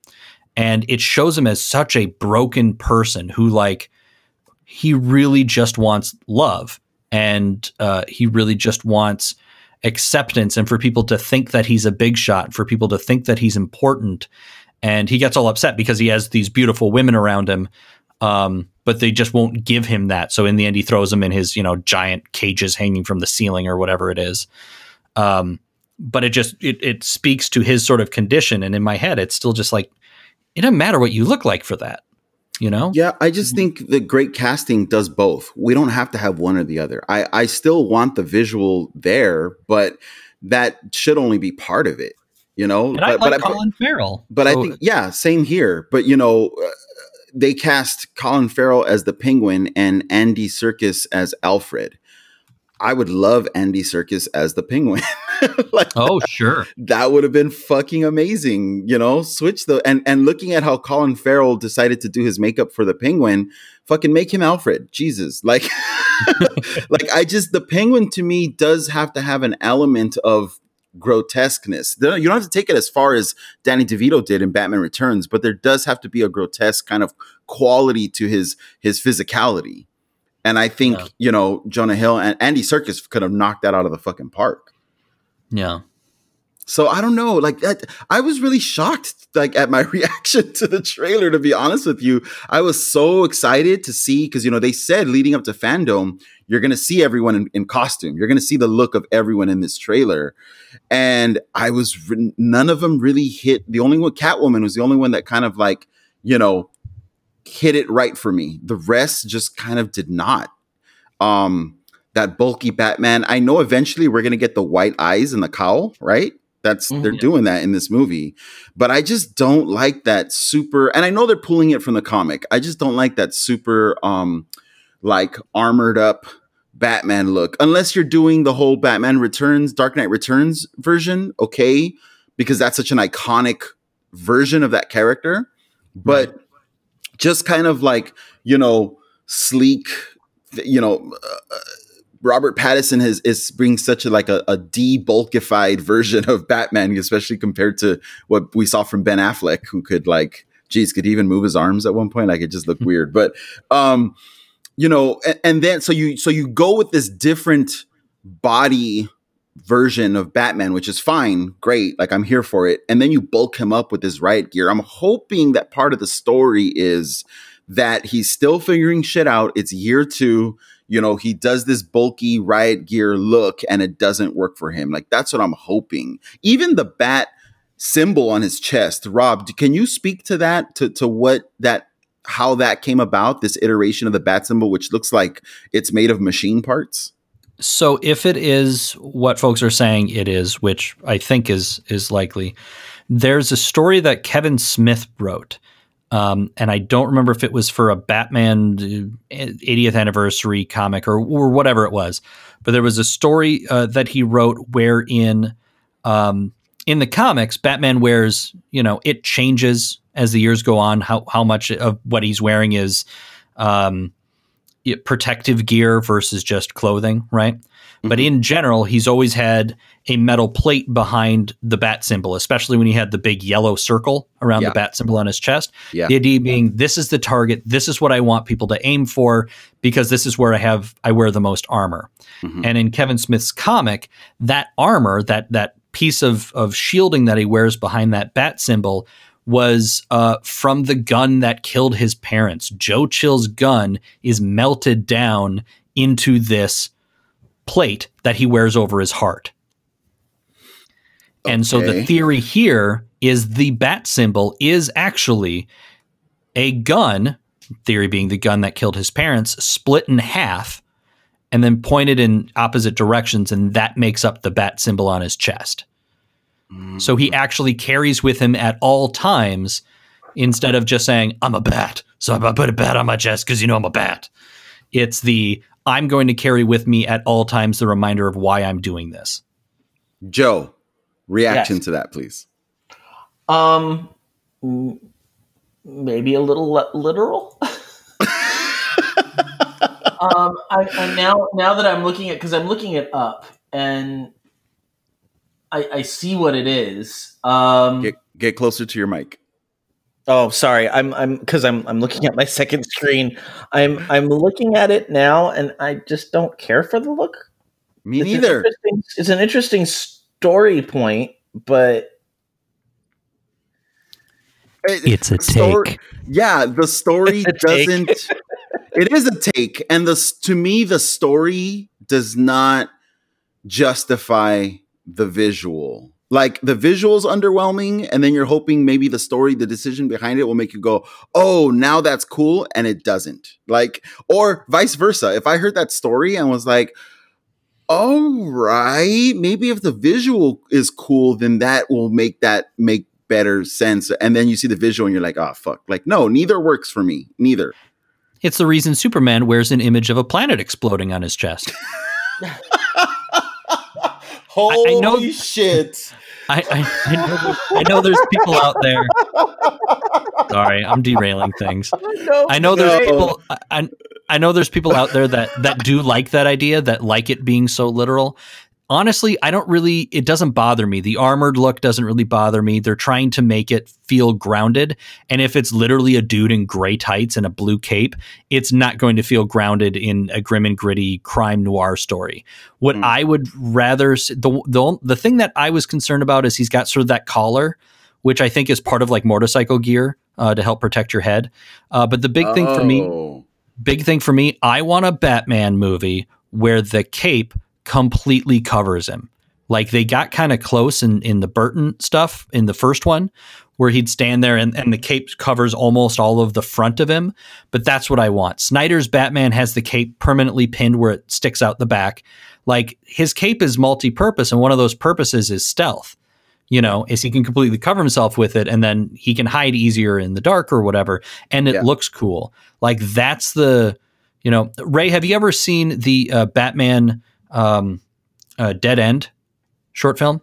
and it shows him as such a broken person who like he really just wants love, and uh, he really just wants acceptance, and for people to think that he's a big shot, for people to think that he's important, and he gets all upset because he has these beautiful women around him, um, but they just won't give him that. So in the end, he throws them in his you know giant cages hanging from the ceiling or whatever it is. Um, but it just it, it speaks to his sort of condition, and in my head, it's still just like it doesn't matter what you look like for that, you know. Yeah, I just think the great casting does both. We don't have to have one or the other. I, I still want the visual there, but that should only be part of it. You know, And but, I like but, Colin Farrell, but I think yeah, same here. But you know, uh, they cast Colin Farrell as the Penguin and Andy Serkis as Alfred. I would love Andy Serkis as the Penguin. like, oh sure, that would have been fucking amazing. You know, switch the and and looking at how Colin Farrell decided to do his makeup for the Penguin, fucking make him Alfred. Jesus, like, like I just the Penguin to me does have to have an element of grotesqueness. You don't have to take it as far as Danny DeVito did in Batman Returns, but there does have to be a grotesque kind of quality to his his physicality. And I think Yeah. you know Jonah Hill and Andy Serkis could have knocked that out of the fucking park. Yeah. So I don't know. Like that, I was really shocked, like at my reaction to the trailer. To be honest with you, I was so excited to see because you know they said leading up to Fandome, you're gonna see everyone in, in costume. You're gonna see the look of everyone in this trailer, and I was none of them really hit. The only one, Catwoman, was the only one that kind of like you know hit it right for me. The rest just kind of did not. Um, that bulky Batman. I know eventually we're gonna get the white eyes and the cowl, right? That's Mhm. they're doing that in this movie, but I just don't like that super. And I know they're pulling it from the comic. I just don't like that super, um, like armored up Batman look. Unless you're doing the whole Batman Returns, Dark Knight Returns version, okay, because that's such an iconic version of that character. But just kind of like you know sleek, you know. Uh, Robert Pattinson has is brings such a like a, a debulkified version of Batman, especially compared to what we saw from Ben Affleck, who could like, geez, could he even move his arms at one point. Like it just looked weird. But um, you know, and, and then so you so you go with this different body version of Batman, which is fine, great, like I'm here for it. And then you bulk him up with his riot gear. I'm hoping that part of the story is that he's still figuring shit out. It's year two. You know, he does this bulky riot gear look and it doesn't work for him. Like that's what I'm hoping. Even the bat symbol on his chest, Rob, can you speak to that? To to what that how that came about, this iteration of the bat symbol, which looks like it's made of machine parts? So if it is what folks are saying it is, which I think is is likely, there's a story that Kevin Smith wrote. Um, and I don't remember if it was for a Batman uh, 80th anniversary comic or, or whatever it was, but there was a story uh, that he wrote wherein um, in the comics, Batman wears, you know, it changes as the years go on, how, how much of what he's wearing is um, protective gear versus just clothing, right? But in general, he's always had a metal plate behind the bat symbol, especially when he had the big yellow circle around Yeah. the bat symbol on his chest. Yeah. The idea being this is the target, this is what I want people to aim for because this is where I have I wear the most armor. Mhm. And in Kevin Smith's comic, that armor, that that piece of of shielding that he wears behind that bat symbol was uh, from the gun that killed his parents. Joe Chill's gun is melted down into this plate that he wears over his heart. And so the theory here is the bat symbol is actually a gun, theory being the gun that killed his parents, split in half and then pointed in opposite directions, and that makes up the bat symbol on his chest. So he actually carries with him at all times instead of just saying, I'm a bat. So I put a bat on my chest because you know I'm a bat. It's the I'm going to carry with me at all times the reminder of why I'm doing this. Joe, reaction Yes. to that, please. Um, maybe a little li- literal. um, I, I now now that I'm looking at because I'm looking it up and I, I see what it is. Um, Get get closer to your mic. Oh, sorry. I'm I'm because I'm I'm looking at my second screen. I'm I'm looking at it now, and I just don't care for the look. Me It's neither. interesting- It's an interesting story point, but It's a Story- take. Yeah, the story It's a take. doesn't. it is a take, and the to me the story does not justify the visual. Like the visual's underwhelming, and then you're hoping maybe the story, the decision behind it will make you go, "Oh, now that's cool," and it doesn't. Like, or vice versa. If I heard that story and was like, "All right, maybe if the visual is cool, then that will make that make better sense." And then you see the visual, and you're like, "Oh, fuck!" Like, no, neither works for me. Neither. It's the reason Superman wears an image of a planet exploding on his chest. Holy know- shit! I, I, I, know, there's- I know there's people out there. Sorry, I'm derailing things. I know there's No. people. I, I, I know there's people out there that that do like that idea, that like it being so literal. Honestly, I don't really, it doesn't bother me. The armored look doesn't really bother me. They're trying to make it feel grounded. And if it's literally a dude in gray tights and a blue cape, it's not going to feel grounded in a grim and gritty crime noir story. What Mm. I would rather, the, the, the thing that I was concerned about is he's got sort of that collar, which I think is part of like motorcycle gear uh, to help protect your head. Uh, but the big thing for me, Oh. big thing for me, I want a Batman movie where the cape completely covers him. Like they got kind of close in, in the Burton stuff in the first one, where he'd stand there and, and the cape covers almost all of the front of him. But that's what I want. Snyder's Batman has the cape permanently pinned where it sticks out the back. Like his cape is multi purpose, and one of those purposes is stealth. You know, is he can completely cover himself with it and then he can hide easier in the dark or whatever. And it Yeah. looks cool. Like that's the, you know, Ray, have you ever seen the uh, Batman um, uh, Dead End short film?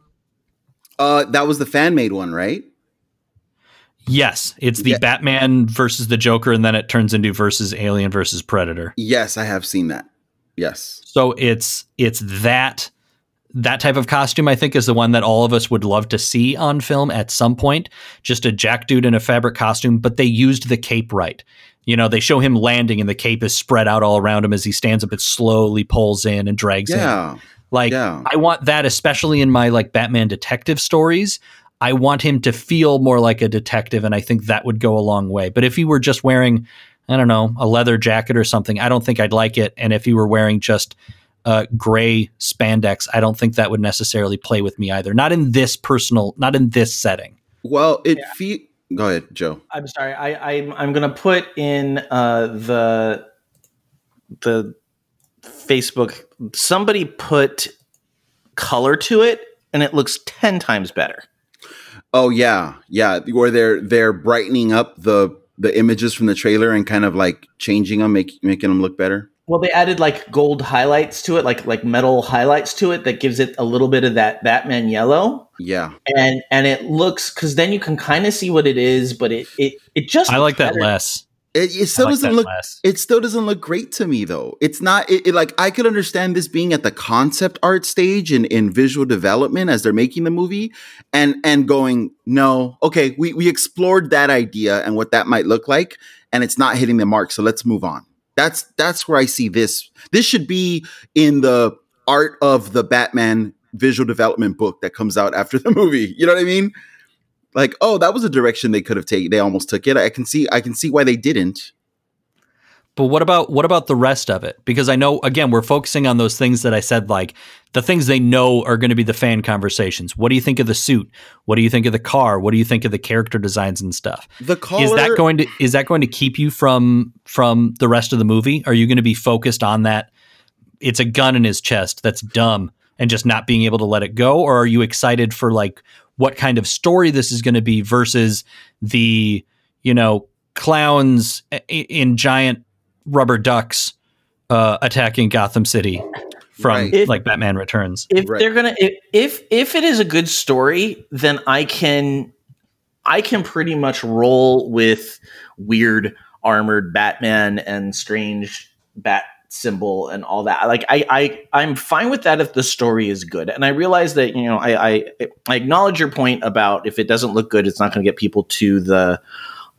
Uh, that was the fan made one, right? Yes, it's the Yeah. Batman versus the Joker, and then it turns into versus Alien versus Predator. Yes, I have seen that. Yes. So it's it's that that type of costume. I think is the one that all of us would love to see on film at some point. Just a jack dude in a fabric costume, but they used the cape right. You know, they show him landing, and the cape is spread out all around him as he stands up. It slowly pulls in and drags in. Yeah. Like Yeah. I want that, especially in my like Batman detective stories. I want him to feel more like a detective, and I think that would go a long way. But if he were just wearing, I don't know, a leather jacket or something, I don't think I'd like it. And if he were wearing just uh, gray spandex, I don't think that would necessarily play with me either. Not in this personal, not in this setting. Well, it fe- Go ahead, Joe. I'm sorry. I, I'm I'm gonna put in uh, the the Facebook. Somebody put color to it, and it looks ten times better. Oh yeah, yeah. Where they're they're brightening up the the images from the trailer and kind of like changing them, make, making them look better. Well, they added like gold highlights to it, like like metal highlights to it that gives it a little bit of that Batman yellow. Yeah, and and it looks because then you can kind of see what it is, but it it it just I like that better. less. it, it still like doesn't look. less. It still doesn't look great to me though. It's not. It, it, like I could understand this being at the concept art stage and in visual development as they're making the movie, and and going no, okay, we we explored that idea and what that might look like, and it's not hitting the mark. So let's move on. That's that's where I see this. This should be in the art of the Batman visual development book that comes out after the movie. You know what I mean? Like, oh, that was a direction they could have taken. They almost took it. I can see. I can see why they didn't. But what about what about the rest of it? Because I know again we're focusing on those things that I said like the things they know are going to be the fan conversations. What do you think of the suit? What do you think of the car? What do you think of the character designs and stuff? The color Is that going to is that going to keep you from from the rest of the movie? Are you going to be focused on that it's a gun in his chest that's dumb and just not being able to let it go or are you excited for like what kind of story this is going to be versus the you know clowns in giant rubber ducks uh, attacking Gotham City from Right. If- like Batman Returns. If Right. they're gonna if, if if it is a good story, then I can I can pretty much roll with weird armored Batman and strange bat symbol and all that. Like I, I I'm fine with that if the story is good. And I realize that, you know, I I, I acknowledge your point about if it doesn't look good, it's not gonna get people to the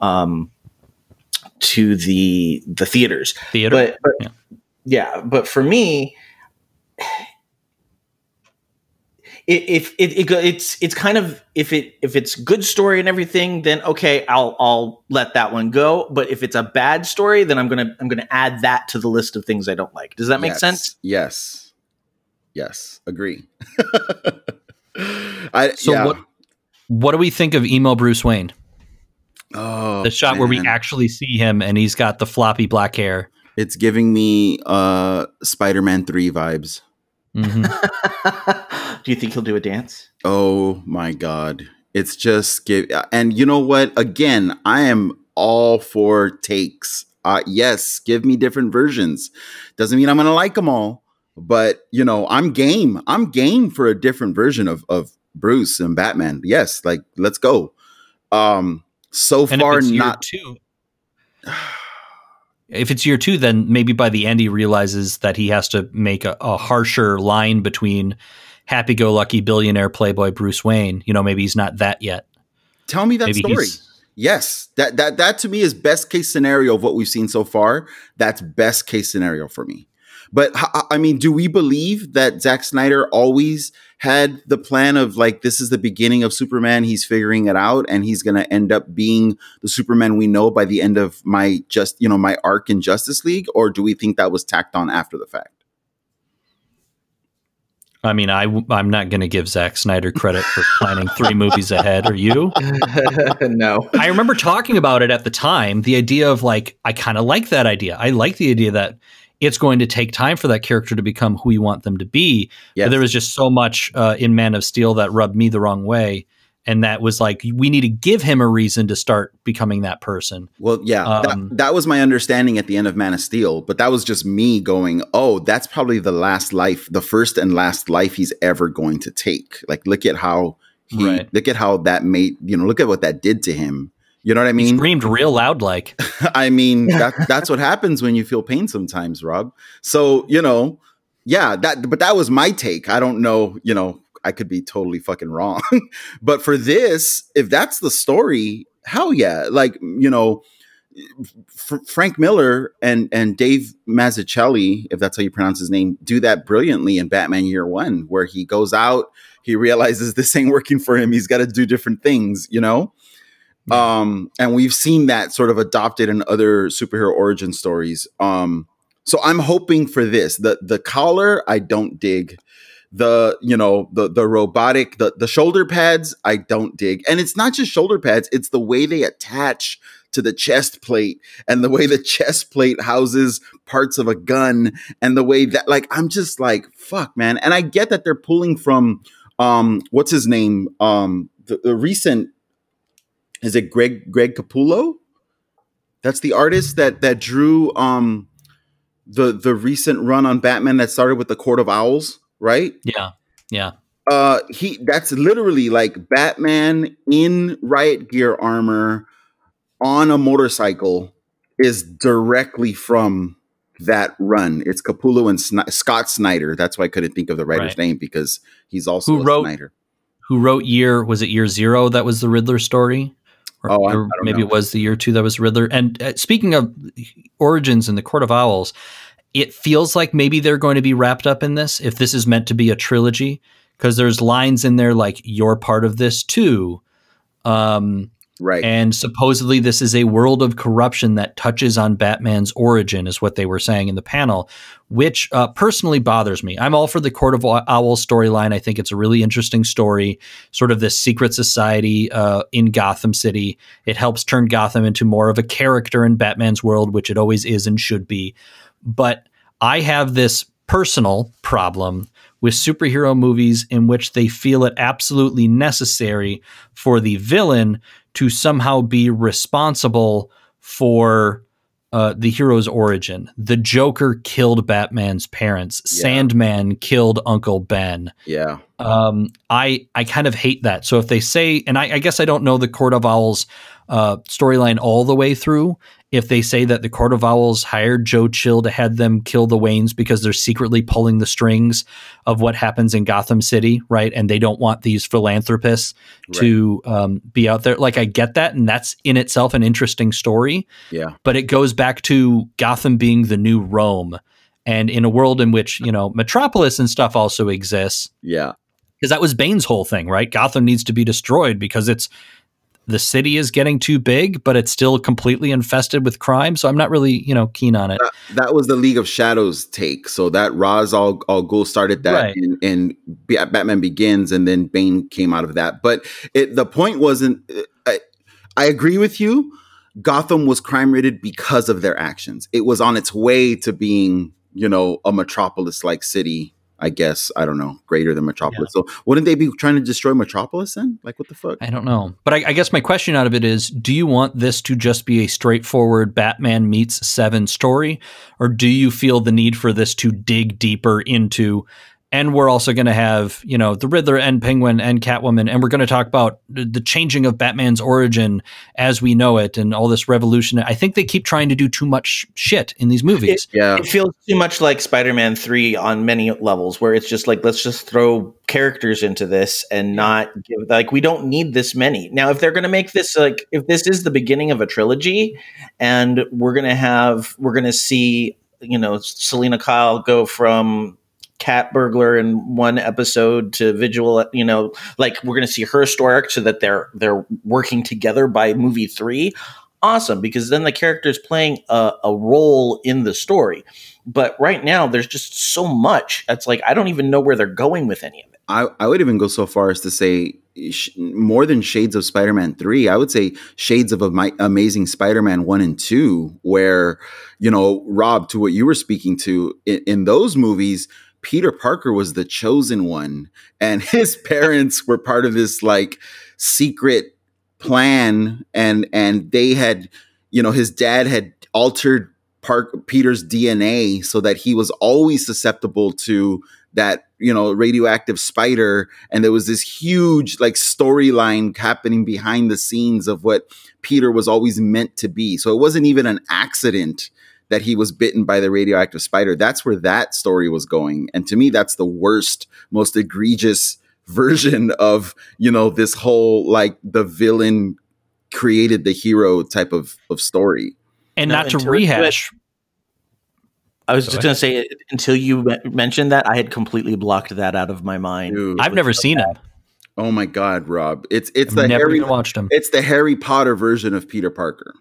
um to the the theaters. Theater. But, but Yeah. yeah. but for me, it, if it, it go- it's it's kind of if it if it's good story and everything, then okay, I'll I'll let that one go. But if it's a bad story, then I'm gonna I'm gonna add that to the list of things I don't like. Does that make Yes. sense? Yes. Yes. Agree. I So yeah. what what do we think of emo Bruce Wayne? Oh, The shot where we actually see him and he's got the floppy black hair. It's giving me uh Spider-Man 3 vibes. Mhm. do you think he'll do a dance? Oh my god. It's just give and you know what? Again, I am all for takes. Uh yes, give me different versions. Doesn't mean I'm going to like them all, but you know, I'm game. I'm game for a different version of of Bruce and Batman. Yes, like let's go. Um so And far if it's year not two, if it's year two, then maybe by the end he realizes that he has to make a, a harsher line between happy-go-lucky billionaire playboy Bruce Wayne. You know, maybe he's not that yet. Tell me that Maybe story. Yes, that that that to me is best case scenario of what we've seen so far. That's best case scenario for me. But I mean, do we believe that Zack Snyder always had the plan of like this is the beginning of Superman? He's figuring it out, and he's going to end up being the Superman we know by the end of my just you know my arc in Justice League, or do we think that was tacked on after the fact? I mean, I I'm not going to give Zack Snyder credit for planning three movies ahead. Are you? no. I remember talking about it at the time. The idea of like, I kind of like that idea. I like the idea that it's going to take time for that character to become who you want them to be. Yes. But there was just so much uh, in Man of Steel that rubbed me the wrong way. And that was like, we need to give him a reason to start becoming that person. Well, yeah, Um, that, that was my understanding at the end of Man of Steel, but that was just me going, oh, that's probably the last life, the first and last life he's ever going to take. Like, look at how he, Right. look at how that made, you know, look at what that did to him. You know what I He mean? screamed real loud, like, I mean, that, that's what happens when you feel pain sometimes, Rob. So, you know, yeah, that, but that was my take. I don't know, you know, I could be totally fucking wrong. but for this, if that's the story, hell yeah. Like, you know, F- Frank Miller and and Dave Mazzucchelli, if that's how you pronounce his name, do that brilliantly in Batman Year One, where he goes out, he realizes this ain't working for him. He's got to do different things, you know. Um, and we've seen that sort of adopted in other superhero origin stories. Um, so I'm hoping for this. The the collar, I don't dig. The you know the the robotic the the shoulder pads, I don't dig. And it's not just shoulder pads; it's the way they attach to the chest plate and the way the chest plate houses parts of a gun and the way that like I'm just like fuck man and I get that they're pulling from um what's his name um the, the recent is it Greg Greg Capullo that's the artist that that drew um the the recent run on Batman that started with the Court of Owls right yeah, yeah. uh he that's literally like batman in riot gear armor on a motorcycle is directly from that run it's capullo and Sni- scott snyder that's why i couldn't think of the writer's Right. name because he's also Who wrote- snyder Who wrote year? Was it year zero that was the Riddler story? Or, Oh, I- or I maybe know. it was the year two that was Riddler. And uh, speaking of origins in the Court of Owls, it feels like maybe they're going to be wrapped up in this if this is meant to be a trilogy, because there's lines in there like "You're part of this too," um, right and supposedly this is a world of corruption that touches on Batman's origin, is what they were saying in the panel, which uh, personally bothers me. I'm all for the Court of Owls storyline. I think it's a really interesting story, sort of this secret society uh, in Gotham City. It helps turn Gotham into more of a character in Batman's world, which it always is and should be. But I have this personal problem with superhero movies in which they feel it absolutely necessary for the villain to somehow be responsible for uh, the hero's origin. The Joker killed Batman's parents. Yeah. Sandman killed Uncle Ben. yeah Um, I I kind of hate that. So if they say, and I, I guess I don't know the Court of Owls uh, storyline all the way through. If they say that the Court of Owls hired Joe Chill to have them kill the Waynes because they're secretly pulling the strings of what happens in Gotham City, right? And they don't want these philanthropists to um, be out there. Like I get that, and that's in itself an interesting story yeah but it goes back to Gotham being the new Rome. And in a world in which, you know, Metropolis and stuff also exists, yeah because that was Bane's whole thing, right? Gotham needs to be destroyed because it's the city is getting too big, but it's still completely infested with crime. So I'm not really, you know, keen on it. that, that was the League of Shadows take. So that Ra's al, al Ghul started that Right. in, in Batman Begins, and then Bane came out of that. But it, the point wasn't. Uh, I, I agree with you. Gotham was crime rated because of their actions. It was on its way to being, you know, a metropolis like city. I guess I don't know, greater than Metropolis. So wouldn't they be trying to destroy Metropolis then? Like what the fuck? I don't know. But I, I guess my question out of it is do you want this to just be a straightforward Batman meets Seven story? Or do you feel the need for this to dig deeper into and we're also going to have you know the Riddler and Penguin and Catwoman, and we're going to talk about the the changing of Batman's origin as we know it, and all this revolution. I think they keep trying to do too much shit in these movies. Yeah. It feels too much like Spider-Man 3 on many levels where it's just like let's just throw characters into this and not give like we don't need this many. Now if they're going to make this like if this is the beginning of a trilogy and we're going to have we're going to see you know Selina Kyle go from cat burglar in one episode to visual you know like we're going to see her story arc so that they're they're working together by movie 3 awesome because then the character is playing a, a role in the story. But right now there's just so much it's like i don't even know where they're going with any of it. I, I would even go so far as to say more than shades of spider-man 3 i would say shades of amazing spider-man 1 and 2 where you know rob to what you were speaking to in, in those movies peter parker was the chosen one and his parents were part of this like secret plan and and they had you know his dad had altered Park Peter's DNA so that he was always susceptible to that you know radioactive spider and there was this huge like storyline happening behind the scenes of what Peter was always meant to be. So it wasn't even an accident that he was bitten by the radioactive spider. That's where that story was going. And to me that's the worst most egregious version of you know this whole like the villain created the hero type of of story. And No, not to until rehash. i was Go just going to say until you mentioned that i had completely blocked that out of my mind. Dude, I've never seen him. oh my god rob. It's it's I've the never harry watched him. it's the harry potter version of peter parker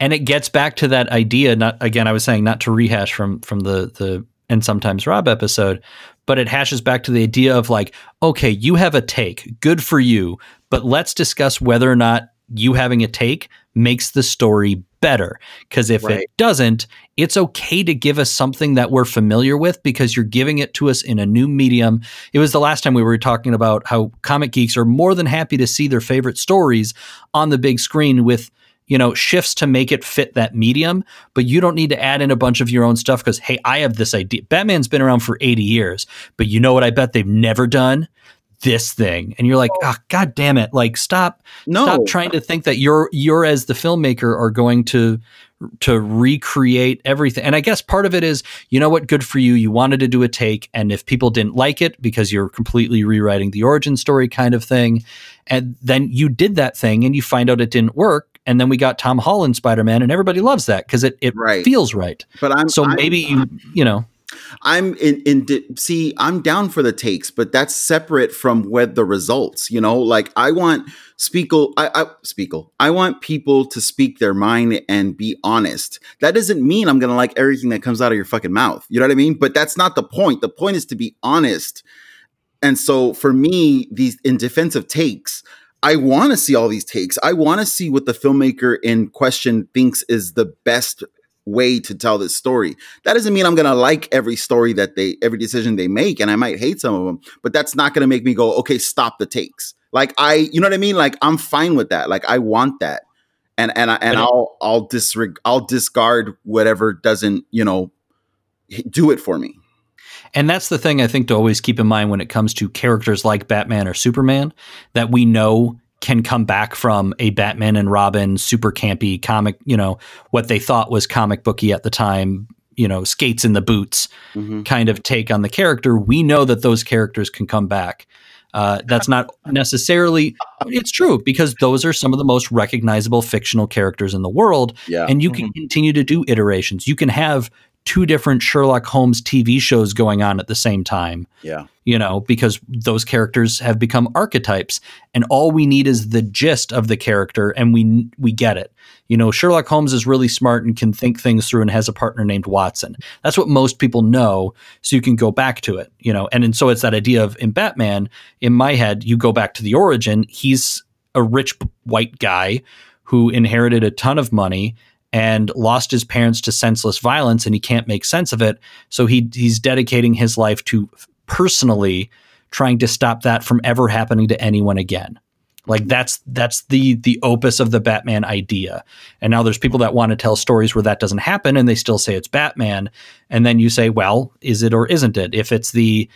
and it gets back to that idea not again i was saying not to rehash from from the the and sometimes rob episode but it hashes back to the idea of like okay you have a take good for you but let's discuss whether or not you having a take makes the story better because if Right. it doesn't it's okay to give us something that we're familiar with because you're giving it to us in a new medium it was the last time we were talking about how comic geeks are more than happy to see their favorite stories on the big screen with you know shifts to make it fit that medium but you don't need to add in a bunch of your own stuff because hey i have this idea. Batman's been around for 80 years but you know what i bet they've never done? This thing. And you're like ah, oh god damn it like stop no. stop trying to think that you're you're as the filmmaker are going to to recreate everything. And i guess part of it is you know what? Good for you. You wanted to do a take and if people didn't like it because you're completely rewriting the origin story kind of thing and then you did that thing and you find out it didn't work and then we got tom holland spider-man and everybody loves that because it, it Right. feels right but i'm so I'm- maybe you you know I'm in, in di- see, I'm down for the takes, but that's separate from what the results, you know, like I want Spiegel, I, I Spiegel, I want people to speak their mind and be honest. That doesn't mean I'm going to like everything that comes out of your fucking mouth. You know what I mean? But that's not the point. The point is to be honest. And so for me, these in defensive takes, I want to see all these takes. I want to see what the filmmaker in question thinks is the best way to tell this story. That doesn't mean I'm going to like every story that they every decision they make and I might hate some of them, but that's not going to make me go, "Okay, stop the takes." Like I, you know what I mean? Like I'm fine with that. Like I want that. And and I, and I'll, I'll disreg I'll discard whatever doesn't, you know, do it for me. And that's the thing I think to always keep in mind when it comes to characters like Batman or Superman that we know can come back from a Batman and Robin super campy comic, you know, what they thought was comic booky at the time, you know, skates in the boots Mhm. kind of take on the character. We know that those characters can come back. Uh, that's not necessarily, it's true because those are some of the most recognizable fictional characters in the world Yeah. and you can continue to do iterations. You can have two different Sherlock Holmes TV shows going on at the same time, yeah. you know, because those characters have become archetypes and all we need is the gist of the character and we we get it. You know, Sherlock Holmes is really smart and can think things through and has a partner named Watson. That's what most people know, so you can go back to it, you know. And, and so it's that idea of in Batman, in my head, you go back to the origin, he's a rich white guy who inherited a ton of money and lost his parents to senseless violence and he can't make sense of it so he he's dedicating his life to personally trying to stop that from ever happening to anyone again Like that's that's the the opus of the Batman idea. And now there's people that want to tell stories where that doesn't happen and they still say it's Batman. And then you say, well, is it or isn't it? If it's the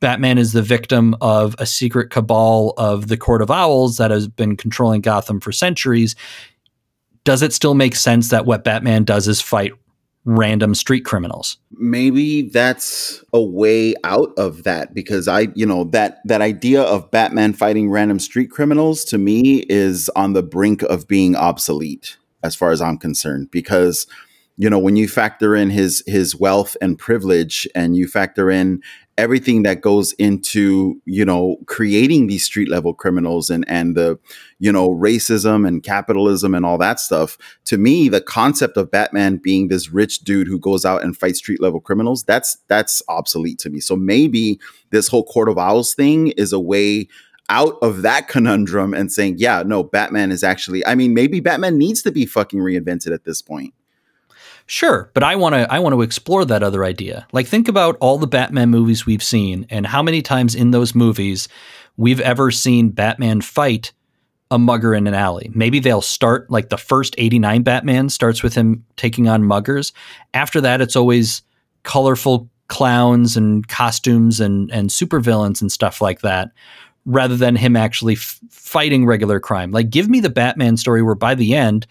Batman is the victim of a secret cabal of the Court of Owls that has been controlling Gotham for centuries, does it still make sense that what Batman does is fight random street criminals? maybe that's a way out of that because I, you know, that that idea of Batman fighting random street criminals to me is on the brink of being obsolete as far as I'm concerned because you know when you factor in his his wealth and privilege and you factor in everything that goes into you know creating these street level criminals and and the you know racism and capitalism and all that stuff to me the concept of batman being this rich dude who goes out and fights street level criminals that's that's obsolete to me. So maybe this whole court of owls thing is a way out of that conundrum and saying yeah no batman is actually i mean maybe batman needs to be fucking reinvented at this point Sure, but I want to I want to explore that other idea. Like think about all the Batman movies we've seen and how many times in those movies we've ever seen Batman fight a mugger in an alley. Maybe they'll start like the first 89 Batman starts with him taking on muggers. After that it's always colorful clowns and costumes and and supervillains and stuff like that rather than him actually f- fighting regular crime. Like give me the Batman story where by the end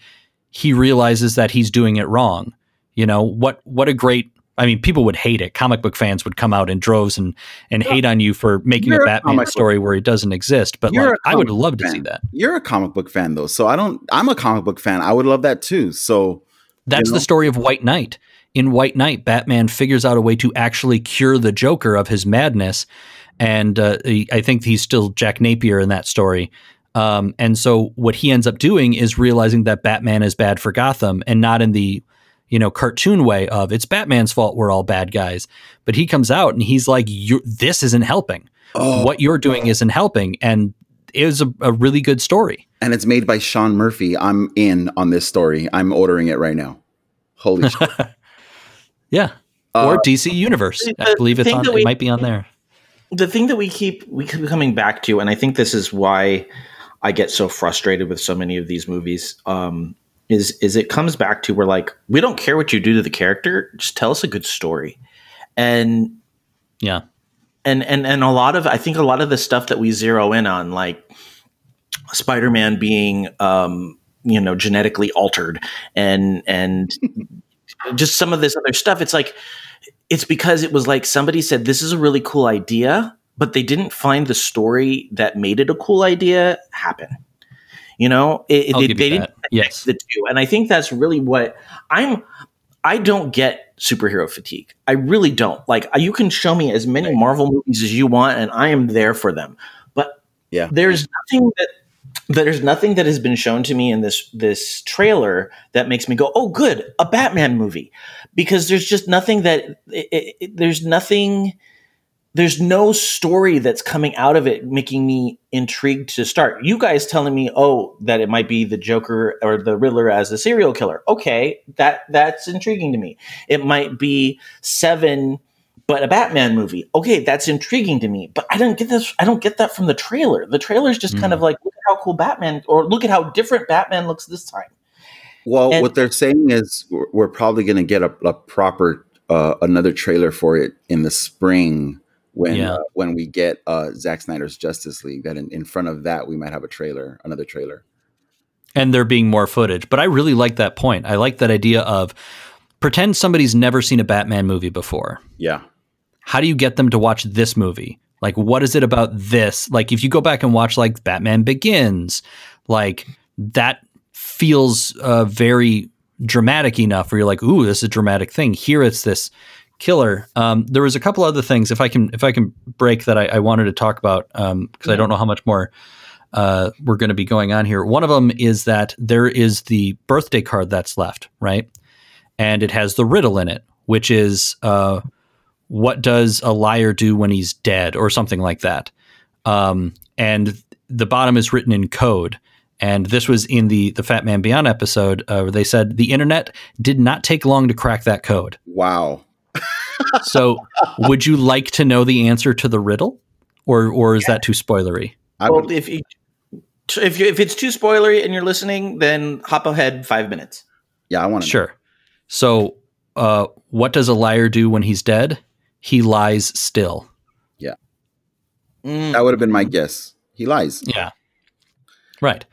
he realizes that he's doing it wrong. You know, what what a great I mean, people would hate it. Comic book fans would come out in droves and and hate on you for making You're a a Batman comic story where it doesn't exist. But You're like, a I would love book to see that. You're a comic book fan though, so I don't. I'm a comic book fan. I would love that too. So That's you know? the story of White Knight. In White Knight, Batman figures out a way to actually cure the Joker of his madness, and uh, I think he's still Jack Napier in that story. Um, and so what he ends up doing is realizing that Batman is bad for Gotham, and not in the you know cartoon way of it's Batman's fault we're all bad guys. But he comes out and he's like, you're, "This isn't helping. Oh. What you're doing isn't helping," and it was a, a really good story. and it's made by Sean Murphy. I'm in on this story. I'm ordering it right now. Holy shit! Yeah. Uh, or DC Universe. I the believe it's on. we- it might be on there. the thing that we keep we keep coming back to, and I think this is why I get so frustrated with so many of these movies, um, is is it comes back to we're like we don't care what you do to the character, just tell us a good story, and Yeah. and and and a lot of I think a lot of the stuff that we zero in on, like Spider-Man being um, you know genetically altered, and and just some of this other stuff. It's like it's because it was like somebody said this is a really cool idea, but they didn't find the story that made it a cool idea happen. You know, it, I'll they, give they you didn't that. Yes. the two, and I think that's really what I'm. I don't get superhero fatigue. I really don't. Like uh, you can show me as many Marvel movies as you want, and I am there for them. But Yeah. there's nothing that there's nothing that has been shown to me in this this trailer that makes me go, "Oh, good, a Batman movie," because there's just nothing that it, it, it- there's nothing. There's no story that's coming out of it making me intrigued to start. You guys telling me, oh, that it might be the Joker or the Riddler as a serial killer. Okay, that that's intriguing to me. It might be Seven, but a Batman movie. Okay, that's intriguing to me. But I don't get this. I don't get that from the trailer. The trailer's just kind of like, look at how cool Batman, or look at how different Batman looks this time. Well, And- what they're saying is we're, we're probably going to get a, a proper uh, another trailer for it in the spring when Yeah. uh, when we get uh, Zack Snyder's Justice League. That in, in front of that we might have a trailer, another trailer. and there being more footage. But I really like that point. I like that idea of pretend somebody's never seen a Batman movie before. Yeah, How do you get them to watch this movie? Like, what is it about this? Like, if you go back and watch like Batman Begins, like that feels uh, very dramatic enough where you're like, ooh, this is a dramatic thing. Here it's this killer. Um, there was a couple other things if I can if I can break that I, I wanted to talk about because I don't know how much more uh, we're going to be going on here. One of them is that there is the birthday card that's left, right? And it has the riddle in it, which is uh, what does a liar do when he's dead, or something like that. Um, and the bottom is written in code. And this was in the the Fatman Beyond episode uh, where they said the internet did not take long to crack that code. wow. So, would you like to know the answer to the riddle, or or is that too spoilery? I well, if you if you, if it's too spoilery and you're listening, then hop ahead five minutes. Yeah, I want to. Sure. So, uh, what does a liar do when he's dead? He lies still. Yeah, Mm. that would have been my guess. He lies. Yeah. Right.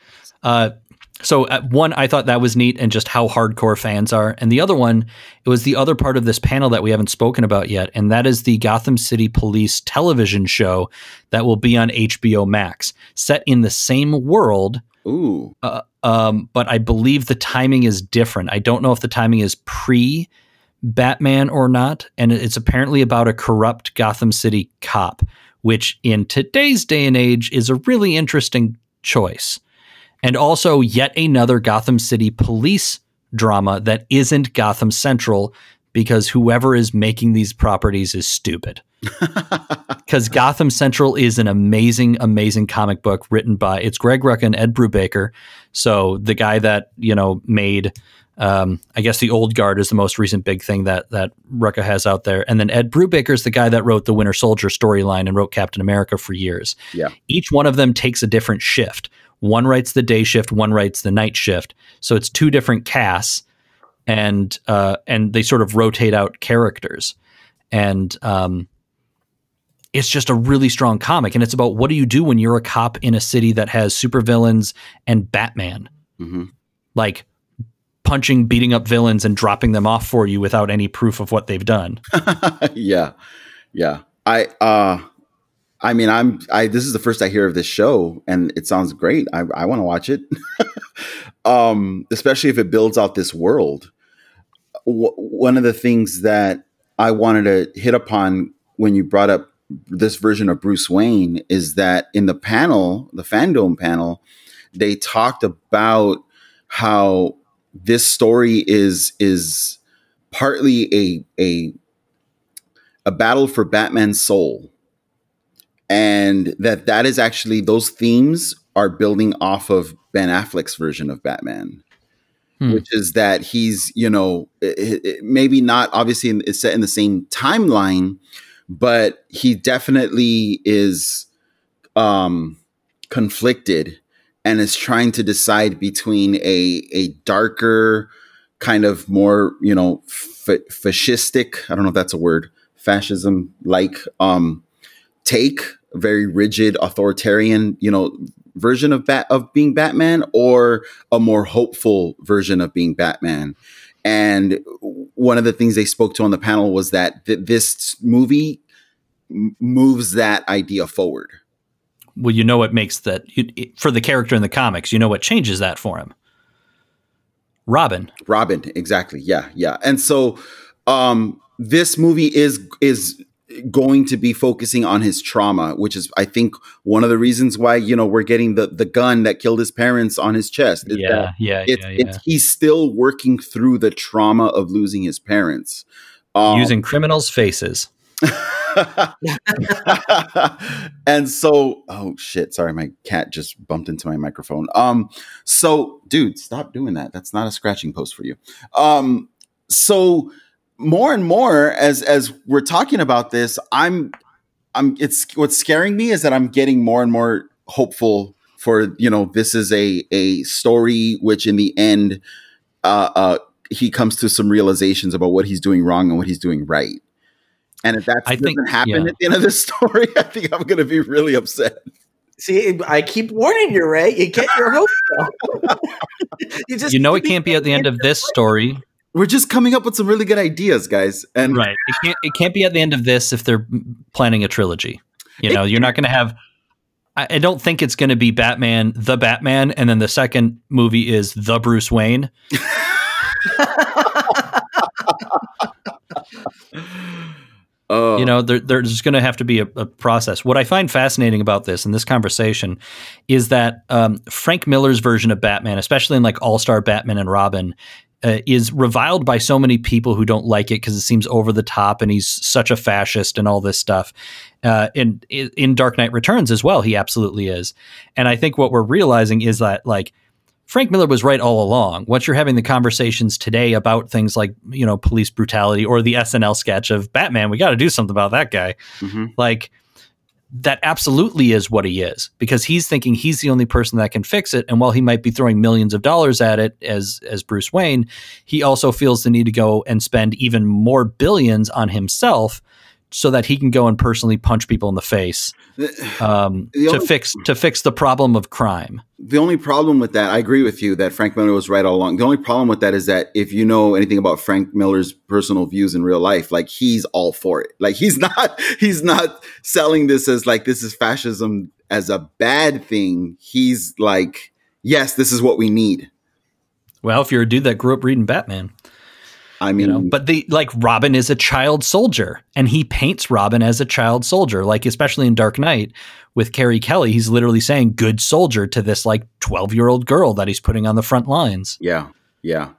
Uh, so one, I thought that was neat, and just how hardcore fans are. And the other one, it was the other part of this panel that we haven't spoken about yet, and that is the Gotham City Police television show that will be on HBO Max, set in the same world. Ooh. Uh, um, but I believe the timing is different. I don't know if the timing is pre Batman or not, and it's apparently about a corrupt Gotham City cop, which in today's day and age is a really interesting choice. And also yet another Gotham City police drama that isn't Gotham Central because whoever is making these properties is stupid. Because Gotham Central is an amazing, amazing comic book written by it's Greg Rucka and Ed Brubaker. So the guy that you know made, um, I guess the Old Guard is the most recent big thing that that Rucka has out there, and then Ed Brubaker is the guy that wrote the Winter Soldier storyline and wrote Captain America for years. Yeah. Each one of them takes a different shift. One writes the day shift, one writes the night shift. So it's two different casts, and uh, and they sort of rotate out characters, and um, it's just a really strong comic. And it's about what do you do when you're a cop in a city that has supervillains and Batman, hmm like punching, beating up villains, and dropping them off for you without any proof of what they've done. yeah, yeah. I uh, I mean, I'm I. This is the first I hear of this show, and it sounds great. I I want to watch it. um, especially if it builds out this world. W- one of the things that I wanted to hit upon when you brought up this version of Bruce Wayne is that in the panel, the Fandome panel, they talked about how this story is is partly a a a battle for Batman's soul, and that that is actually those themes are building off of Ben Affleck's version of Batman, Hmm. which is that he's you know it, it- maybe not obviously in, it's set in the same timeline, but he definitely is um, conflicted and is trying to decide between a a darker kind of more you know fa- fascistic i don't know if that's a word fascism like um take very rigid authoritarian you know version of bat of being batman or a more hopeful version of being batman and one of the things they spoke to on the panel was that th- this movie m- moves that idea forward Well, you know what makes that for the character in the comics. You know what changes that for him. Robin. Robin, exactly. Yeah, yeah. And so um this movie is is going to be focusing on his trauma, which is I think one of the reasons why, you know, we're getting the the gun that killed his parents on his chest. Yeah, that yeah, it's, yeah, yeah. it's he's still working through the trauma of losing his parents. Um, Using criminals' faces. and so oh shit sorry my cat just bumped into my microphone um so dude stop doing that that's not a scratching post for you um so more and more as as we're talking about this i'm i'm it's what's scaring me is that i'm getting more and more hopeful for you know this is a a story which in the end uh uh he comes to some realizations about what he's doing wrong and what he's doing right and if that I doesn't think- happen yeah. at the end of this story, I think I'm going to be really upset. See, I keep warning you, Ray. You get your hopes up. you just You know it can't be at the end of this story. We're just coming up with some really good ideas, guys. And Right. It can't it can't be at the end of this if they're planning a trilogy. You know, you're not going to have I, I don't think it's going to be Batman, the Batman, and then the second movie is the Bruce Wayne. uh, you know there, there's going to have to be a, a process what i find fascinating about this and this conversation is that um, frank miller's version of batman especially in like all-star batman and robin uh, is reviled by so many people who don't like it because it seems over the top and he's such a fascist and all this stuff uh, in in dark knight returns as well he absolutely is and i think what we're realizing is that like Frank Miller was right all along. Once you're having the conversations today about things like, you know, police brutality or the SNL sketch of Batman, we got to do something about that guy. Mhm. Like that absolutely is what he is because he's thinking he's the only person that can fix it. And while he might be throwing millions of dollars at it as as Bruce Wayne he also feels the need to go and spend even more billions on himself so that he can go and personally punch people in the face um, The to fix to fix the problem of crime The only problem with that, I agree with you that Frank Miller was right all along. The only problem with that is that if you know anything about Frank Miller's personal views in real life, like he's all for it. Like he's not he's not selling this as like this is fascism as a bad thing. He's like, yes, this is what we need. well if you're a dude that grew up reading Batman I mean, you know but the like robin is a child soldier and he paints robin as a child soldier like especially in dark knight with carrie kelly he's literally saying good soldier to this like 12 year old girl that he's putting on the front lines. Yeah, yeah.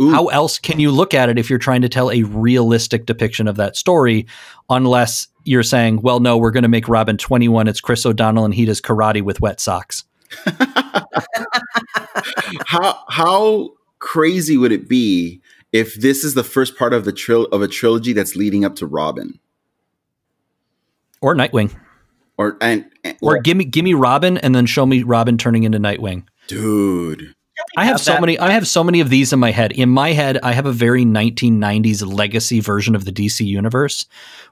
how else can you look at it if you're trying to tell a realistic depiction of that story unless you're saying well no we're going to make robin 21 it's chris o'donnell and he does karate with wet socks. How how crazy would it be if this is the first part of the tril- of a trilogy that's leading up to Robin? or nightwing Or and, and or give me give me robin and then show me robin turning into nightwing dude. I have have so that. many. I have so many of these in my head. In my head, I have a very 1990s legacy version of the DC universe,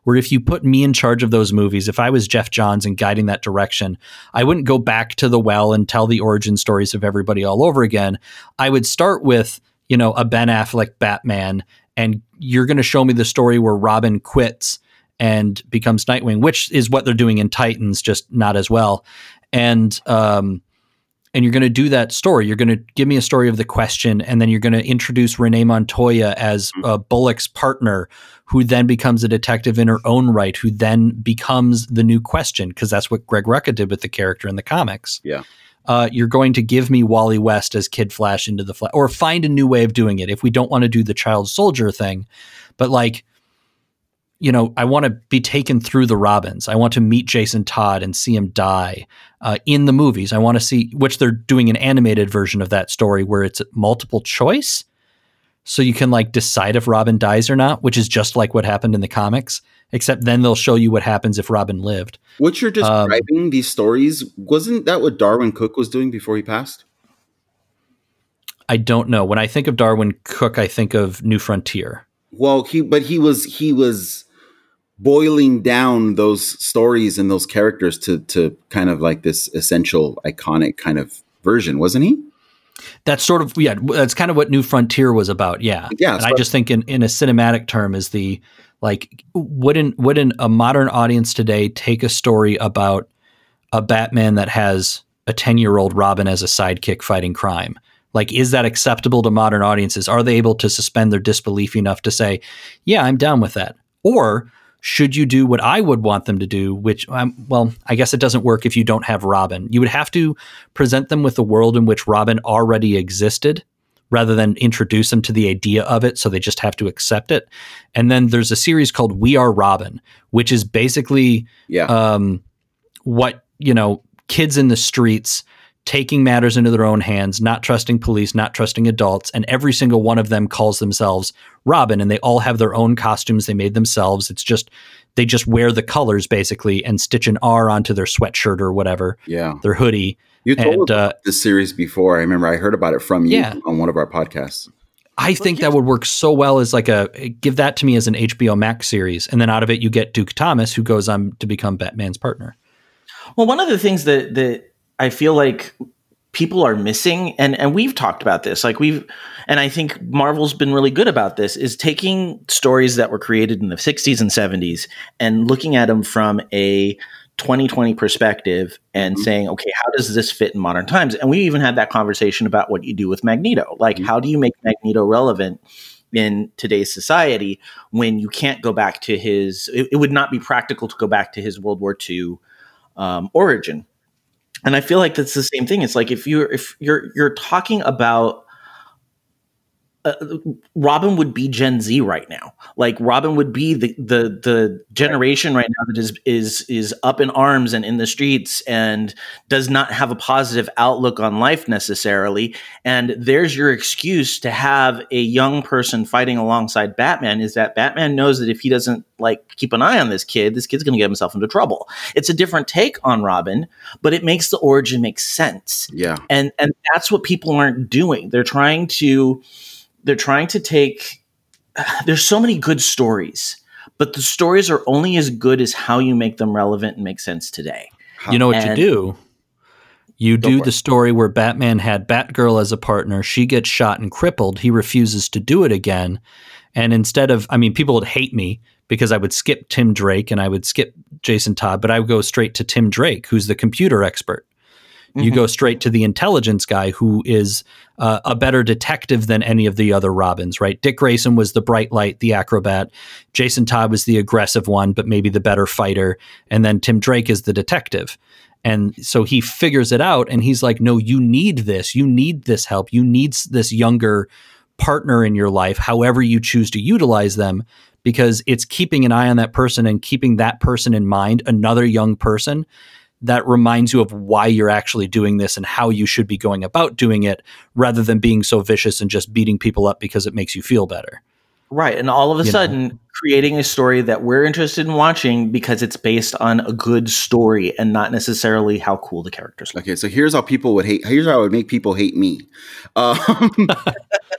where if you put me in charge of those movies, if I was Geoff Johns and guiding that direction, I wouldn't go back to the well and tell the origin stories of everybody all over again. I would start with you know a Ben Affleck Batman, and you're going to show me the story where Robin quits and becomes Nightwing, which is what they're doing in Titans, just not as well. And um, and you're going to do that story. You're going to give me a story of the question, and then you're going to introduce Renee Montoya as uh, Bullock's partner, who then becomes a detective in her own right, who then becomes the new question, because that's what Greg Rucka did with the character in the comics. Yeah. Uh, you're going to give me Wally West as Kid Flash into the Flash, or find a new way of doing it if we don't want to do the child soldier thing. But like, you know, I want to be taken through the Robins. I want to meet Jason Todd and see him die uh, in the movies. I want to see, which they're doing an animated version of that story where it's multiple choice. So you can like decide if Robin dies or not, which is just like what happened in the comics, except then they'll show you what happens if Robin lived. What you're um, describing these stories wasn't that what Darwyn Cooke was doing before he passed? I don't know. When I think of Darwyn Cooke, I think of New Frontier. Well, he but he was he was boiling down those stories and those characters to to kind of like this essential iconic kind of version, wasn't he? That's sort of yeah. That's kind of what New Frontier was about. Yeah, Yeah, And I just think in in a cinematic term is the like wouldn't wouldn't a modern audience today take a story about a Batman that has a ten year old Robin as a sidekick fighting crime? Like, is that acceptable to modern audiences? Are they able to suspend their disbelief enough to say, "Yeah, I'm down with that"? Or should you do what I would want them to do, which, um, well, I guess it doesn't work if you don't have Robin. You would have to present them with a world in which Robin already existed rather than introduce them to the idea of it. So they just have to accept it. And then there's a series called We Are Robin, which is basically Yeah. um, what, you know, kids in the streets taking matters into their own hands, not trusting police, not trusting adults, and every single one of them calls themselves Robin, and they all have their own costumes they made themselves. It's just they just wear the colors basically and stitch an R onto their sweatshirt or whatever, Yeah. their hoodie. You told And, us uh, this series before. I remember I heard about it from you Yeah. on one of our podcasts. I think that would work so well as like a give that to me as an HBO Max series, and then out of it you get Duke Thomas, who goes on to become Batman's partner. Well, one of the things that that I feel like people are missing, and and we've talked about this, like we've, and I think Marvel's been really good about this, is taking stories that were created in the '60s and '70s and looking at them from a 2020 perspective and saying, okay, how does this fit in modern times? And we even had that conversation about what you do with Magneto. Like, how do you make Magneto relevant in today's society when you can't go back to his, it, it would not be practical to go back to his World War II um, origin. And I feel like that's the same thing. It's like if you're if you're you're talking about uh, Robin would be Gen Z right now. Like Robin would be the the the generation right now that is is is up in arms and in the streets and does not have a positive outlook on life necessarily. And there's your excuse to have a young person fighting alongside Batman is that Batman knows that if he doesn't like keep an eye on this kid. This kid's going to get himself into trouble. It's a different take on Robin, but it makes the origin make sense. Yeah. And and that's what people aren't doing. They're trying to they're trying to take there's so many good stories, but the stories are only as good as how you make them relevant and make sense today. You know what And- you do? You do the it. story where Batman had Batgirl as a partner. She gets shot and crippled. He refuses to do it again. And instead of, I mean, people would hate me because I would skip Tim Drake and I would skip Jason Todd, but I would go straight to Tim Drake, who's the computer expert. You Mhm. go straight to the intelligence guy who is uh, a better detective than any of the other Robins, right? Dick Grayson was the bright light, the acrobat. Jason Todd was the aggressive one, but maybe the better fighter. And then Tim Drake is the detective. And so he figures it out and he's like, no, you need this. You need this help. You need this younger partner in your life, however you choose to utilize them, because it's keeping an eye on that person and keeping that person in mind, another young person that reminds you of why you're actually doing this and how you should be going about doing it rather than being so vicious and just beating people up because it makes you feel better. Right. And all of a You know. sudden, creating a story that we're interested in watching because it's based on a good story and not necessarily how cool the characters look. Okay, so here's how people would hate. Here's how I would make people hate me. Um,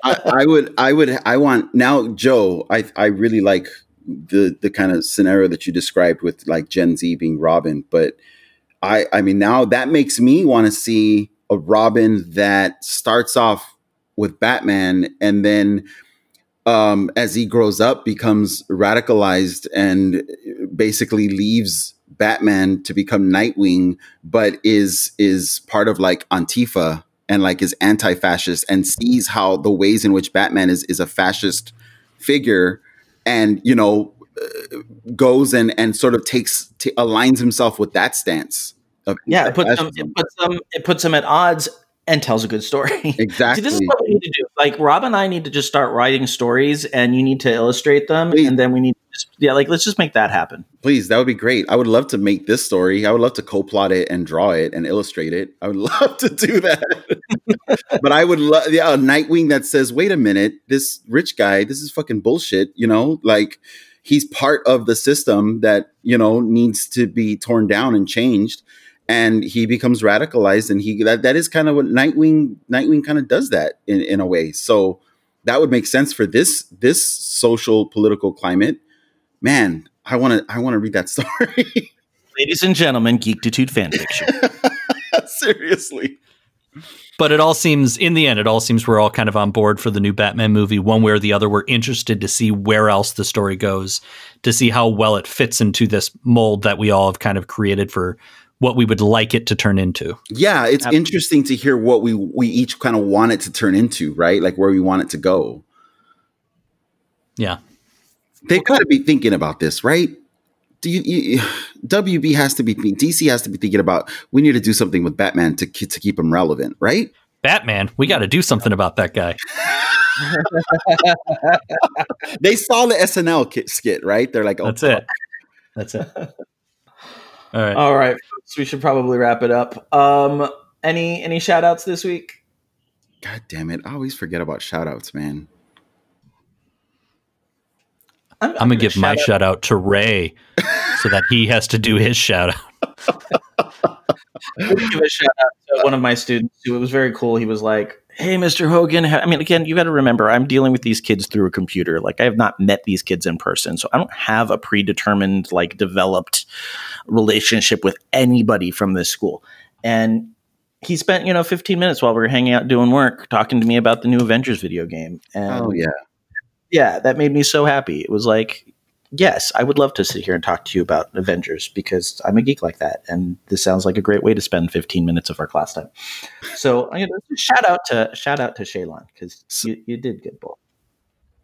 I, I would, I would, I want now, Joe. I, I really like the the kind of scenario that you described with like Gen Z being Robin, but I, I mean, now that makes me want to see a Robin that starts off with Batman and then um, as he grows up, becomes radicalized and basically leaves Batman to become Nightwing, but is is part of like Antifa and like is anti-fascist and sees how the ways in which Batman is is a fascist figure, and you know uh, goes and and sort of takes t- aligns himself with that stance. Yeah, it puts them, it puts them, it puts them at odds and tells a good story. exactly. See, this is what we need to do. Like Rob and I need to just start writing stories, and you need to illustrate them, Please. and then we need to just, yeah, like let's just make that happen. Please, that would be great. I would love to make this story. I would love to co-plot it and draw it and illustrate it. I would love to do that. but I would love yeah, a Nightwing that says, "Wait a minute, this rich guy, this is fucking bullshit." You know, like he's part of the system that you know needs to be torn down and changed. And he becomes radicalized, and he that, that is kind of what Nightwing Nightwing kind of does that in, in a way. So that would make sense for this this social political climate. Man, I want to I want to read that story. Ladies and gentlemen, Geektitude fanfiction. Seriously. But it all seems, in the end, it all seems we're all kind of on board for the new Batman movie, one way or the other. We're interested to see where else the story goes, to see how well it fits into this mold that we all have kind of created for what we would like it to turn into. Yeah, it's Absolutely. interesting to hear what we we each kind of want it to turn into, right? Like where we want it to go. Yeah. They've got to be thinking about this, right? Do you, you, WB has to be DC has to be thinking about we need to do something with Batman to to keep him relevant, right? Batman, we got to do something about that guy. They saw the SNL ki- skit, right? They're like, oh, That's it. That's it. All right. All right, folks, we should probably wrap it up. Um, any any shout outs this week? God damn it! I always forget about shout outs, man. I'm going to give my shout out to Ray so that he has to do his shout out. I'm give a shout out to one of my students who it was very cool. He was like, "Hey, Mr. Hogan." I mean, again, you got to remember, I'm dealing with these kids through a computer. Like, I have not met these kids in person, so I don't have a predetermined, like, developed relationship with anybody from this school. And he spent, you know, 15 minutes while we were hanging out doing work, talking to me about the new Avengers video game. And Oh yeah, yeah, that made me so happy. It was like, yes, I would love to sit here and talk to you about Avengers because I'm a geek like that, and this sounds like a great way to spend 15 minutes of our class time. So, you know, shout out to shout out to Shaylon because you, you did good, bull.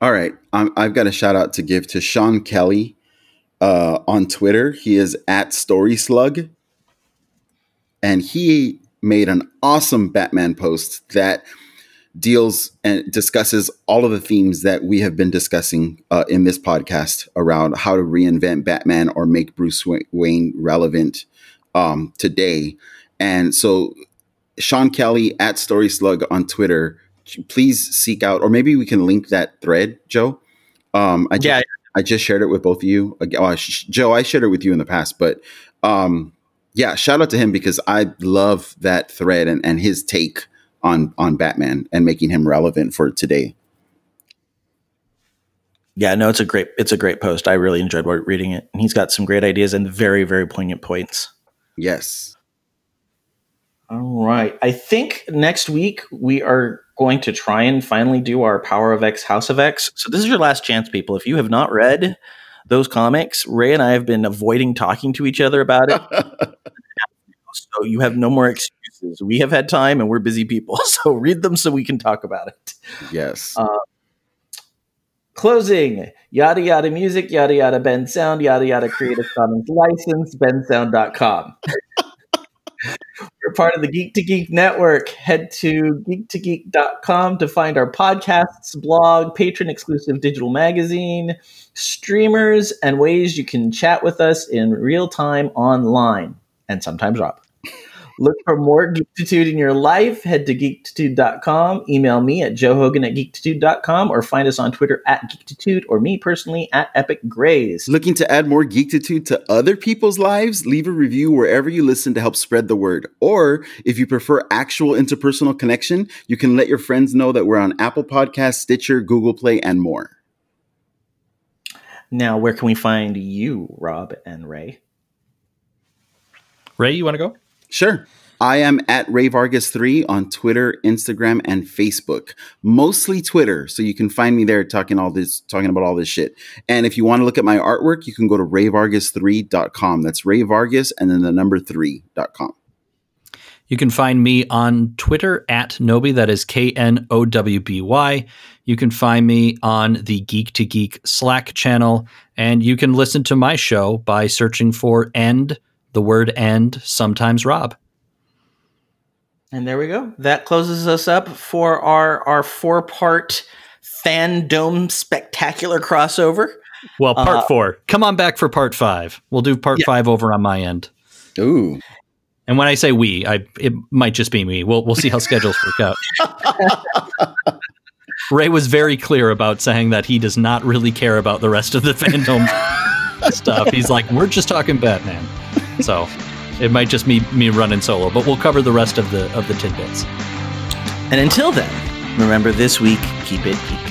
All right. I've got a shout out to give to Sean Kelly uh, on Twitter. He is at Story Slug. And he made an awesome Batman post that deals and discusses all of the themes that we have been discussing uh, in this podcast around how to reinvent Batman or make Bruce Wayne relevant um, today. And so, Sean Kelly at Story Slug on Twitter please seek out, or maybe we can link that thread, Joe. Um, I just, Yeah, I just shared it with both of you. Oh, Joe, I shared it with you in the past, but um, yeah, shout out to him because I love that thread and, and his take on on Batman and making him relevant for today. Yeah, no, it's a great it's a great post. I really enjoyed reading it, and he's got some great ideas and very very poignant points. Yes. All right, I think next week we are going to try and finally do our Power of X House of X. So this is your last chance, people. If you have not read those comics, Ray and I have been avoiding talking to each other about it. so you have no more We have had time, and we're busy people. So read them so we can talk about it. Yes. Uh, closing yada yada music yada yada Bensound yada yada creative commons license bensound.com we're part of the geek to geek network head to geek2geek.com to find our podcasts blog Patreon exclusive digital magazine streamers and ways you can chat with us in real time online and sometimes rob Look for more Geektitude in your life. Head to geektitude.com. Email me at joehogan at geektitude.com or find us on Twitter at geektitude or me personally at Epic Grays. Looking to add more geektitude to other people's lives? Leave a review wherever you listen to help spread the word. Or if you prefer actual interpersonal connection, you can let your friends know that we're on Apple Podcasts, Stitcher, Google Play, and more. Now, where can we find you, Rob and Ray? Ray, you want to go? Sure. I am at Ray Vargas 3 on Twitter, Instagram, and Facebook. Mostly Twitter, so you can find me there talking all this talking about all this shit. And if you want to look at my artwork, you can go to rayvargas3.com. That's Ray Vargas and then the number 3.com. You can find me on Twitter at Knowby, that is K N O W B Y. You can find me on the Geek to Geek Slack channel, and you can listen to my show by searching for End, the word End, sometimes Rob. And there we go. That closes us up for our, our four part Fandome spectacular crossover. Well, part Uh, four. Come on back for part five. We'll do part Yeah. five over on my end. Ooh. And when I say we, I it might just be me. We'll we'll see how schedules work out. Ray was very clear about saying that he does not really care about the rest of the Fandome stuff. He's like, we're just talking Batman. So it might just be me running solo, but we'll cover the rest of the of the tidbits. And until then, remember this week, keep it geek.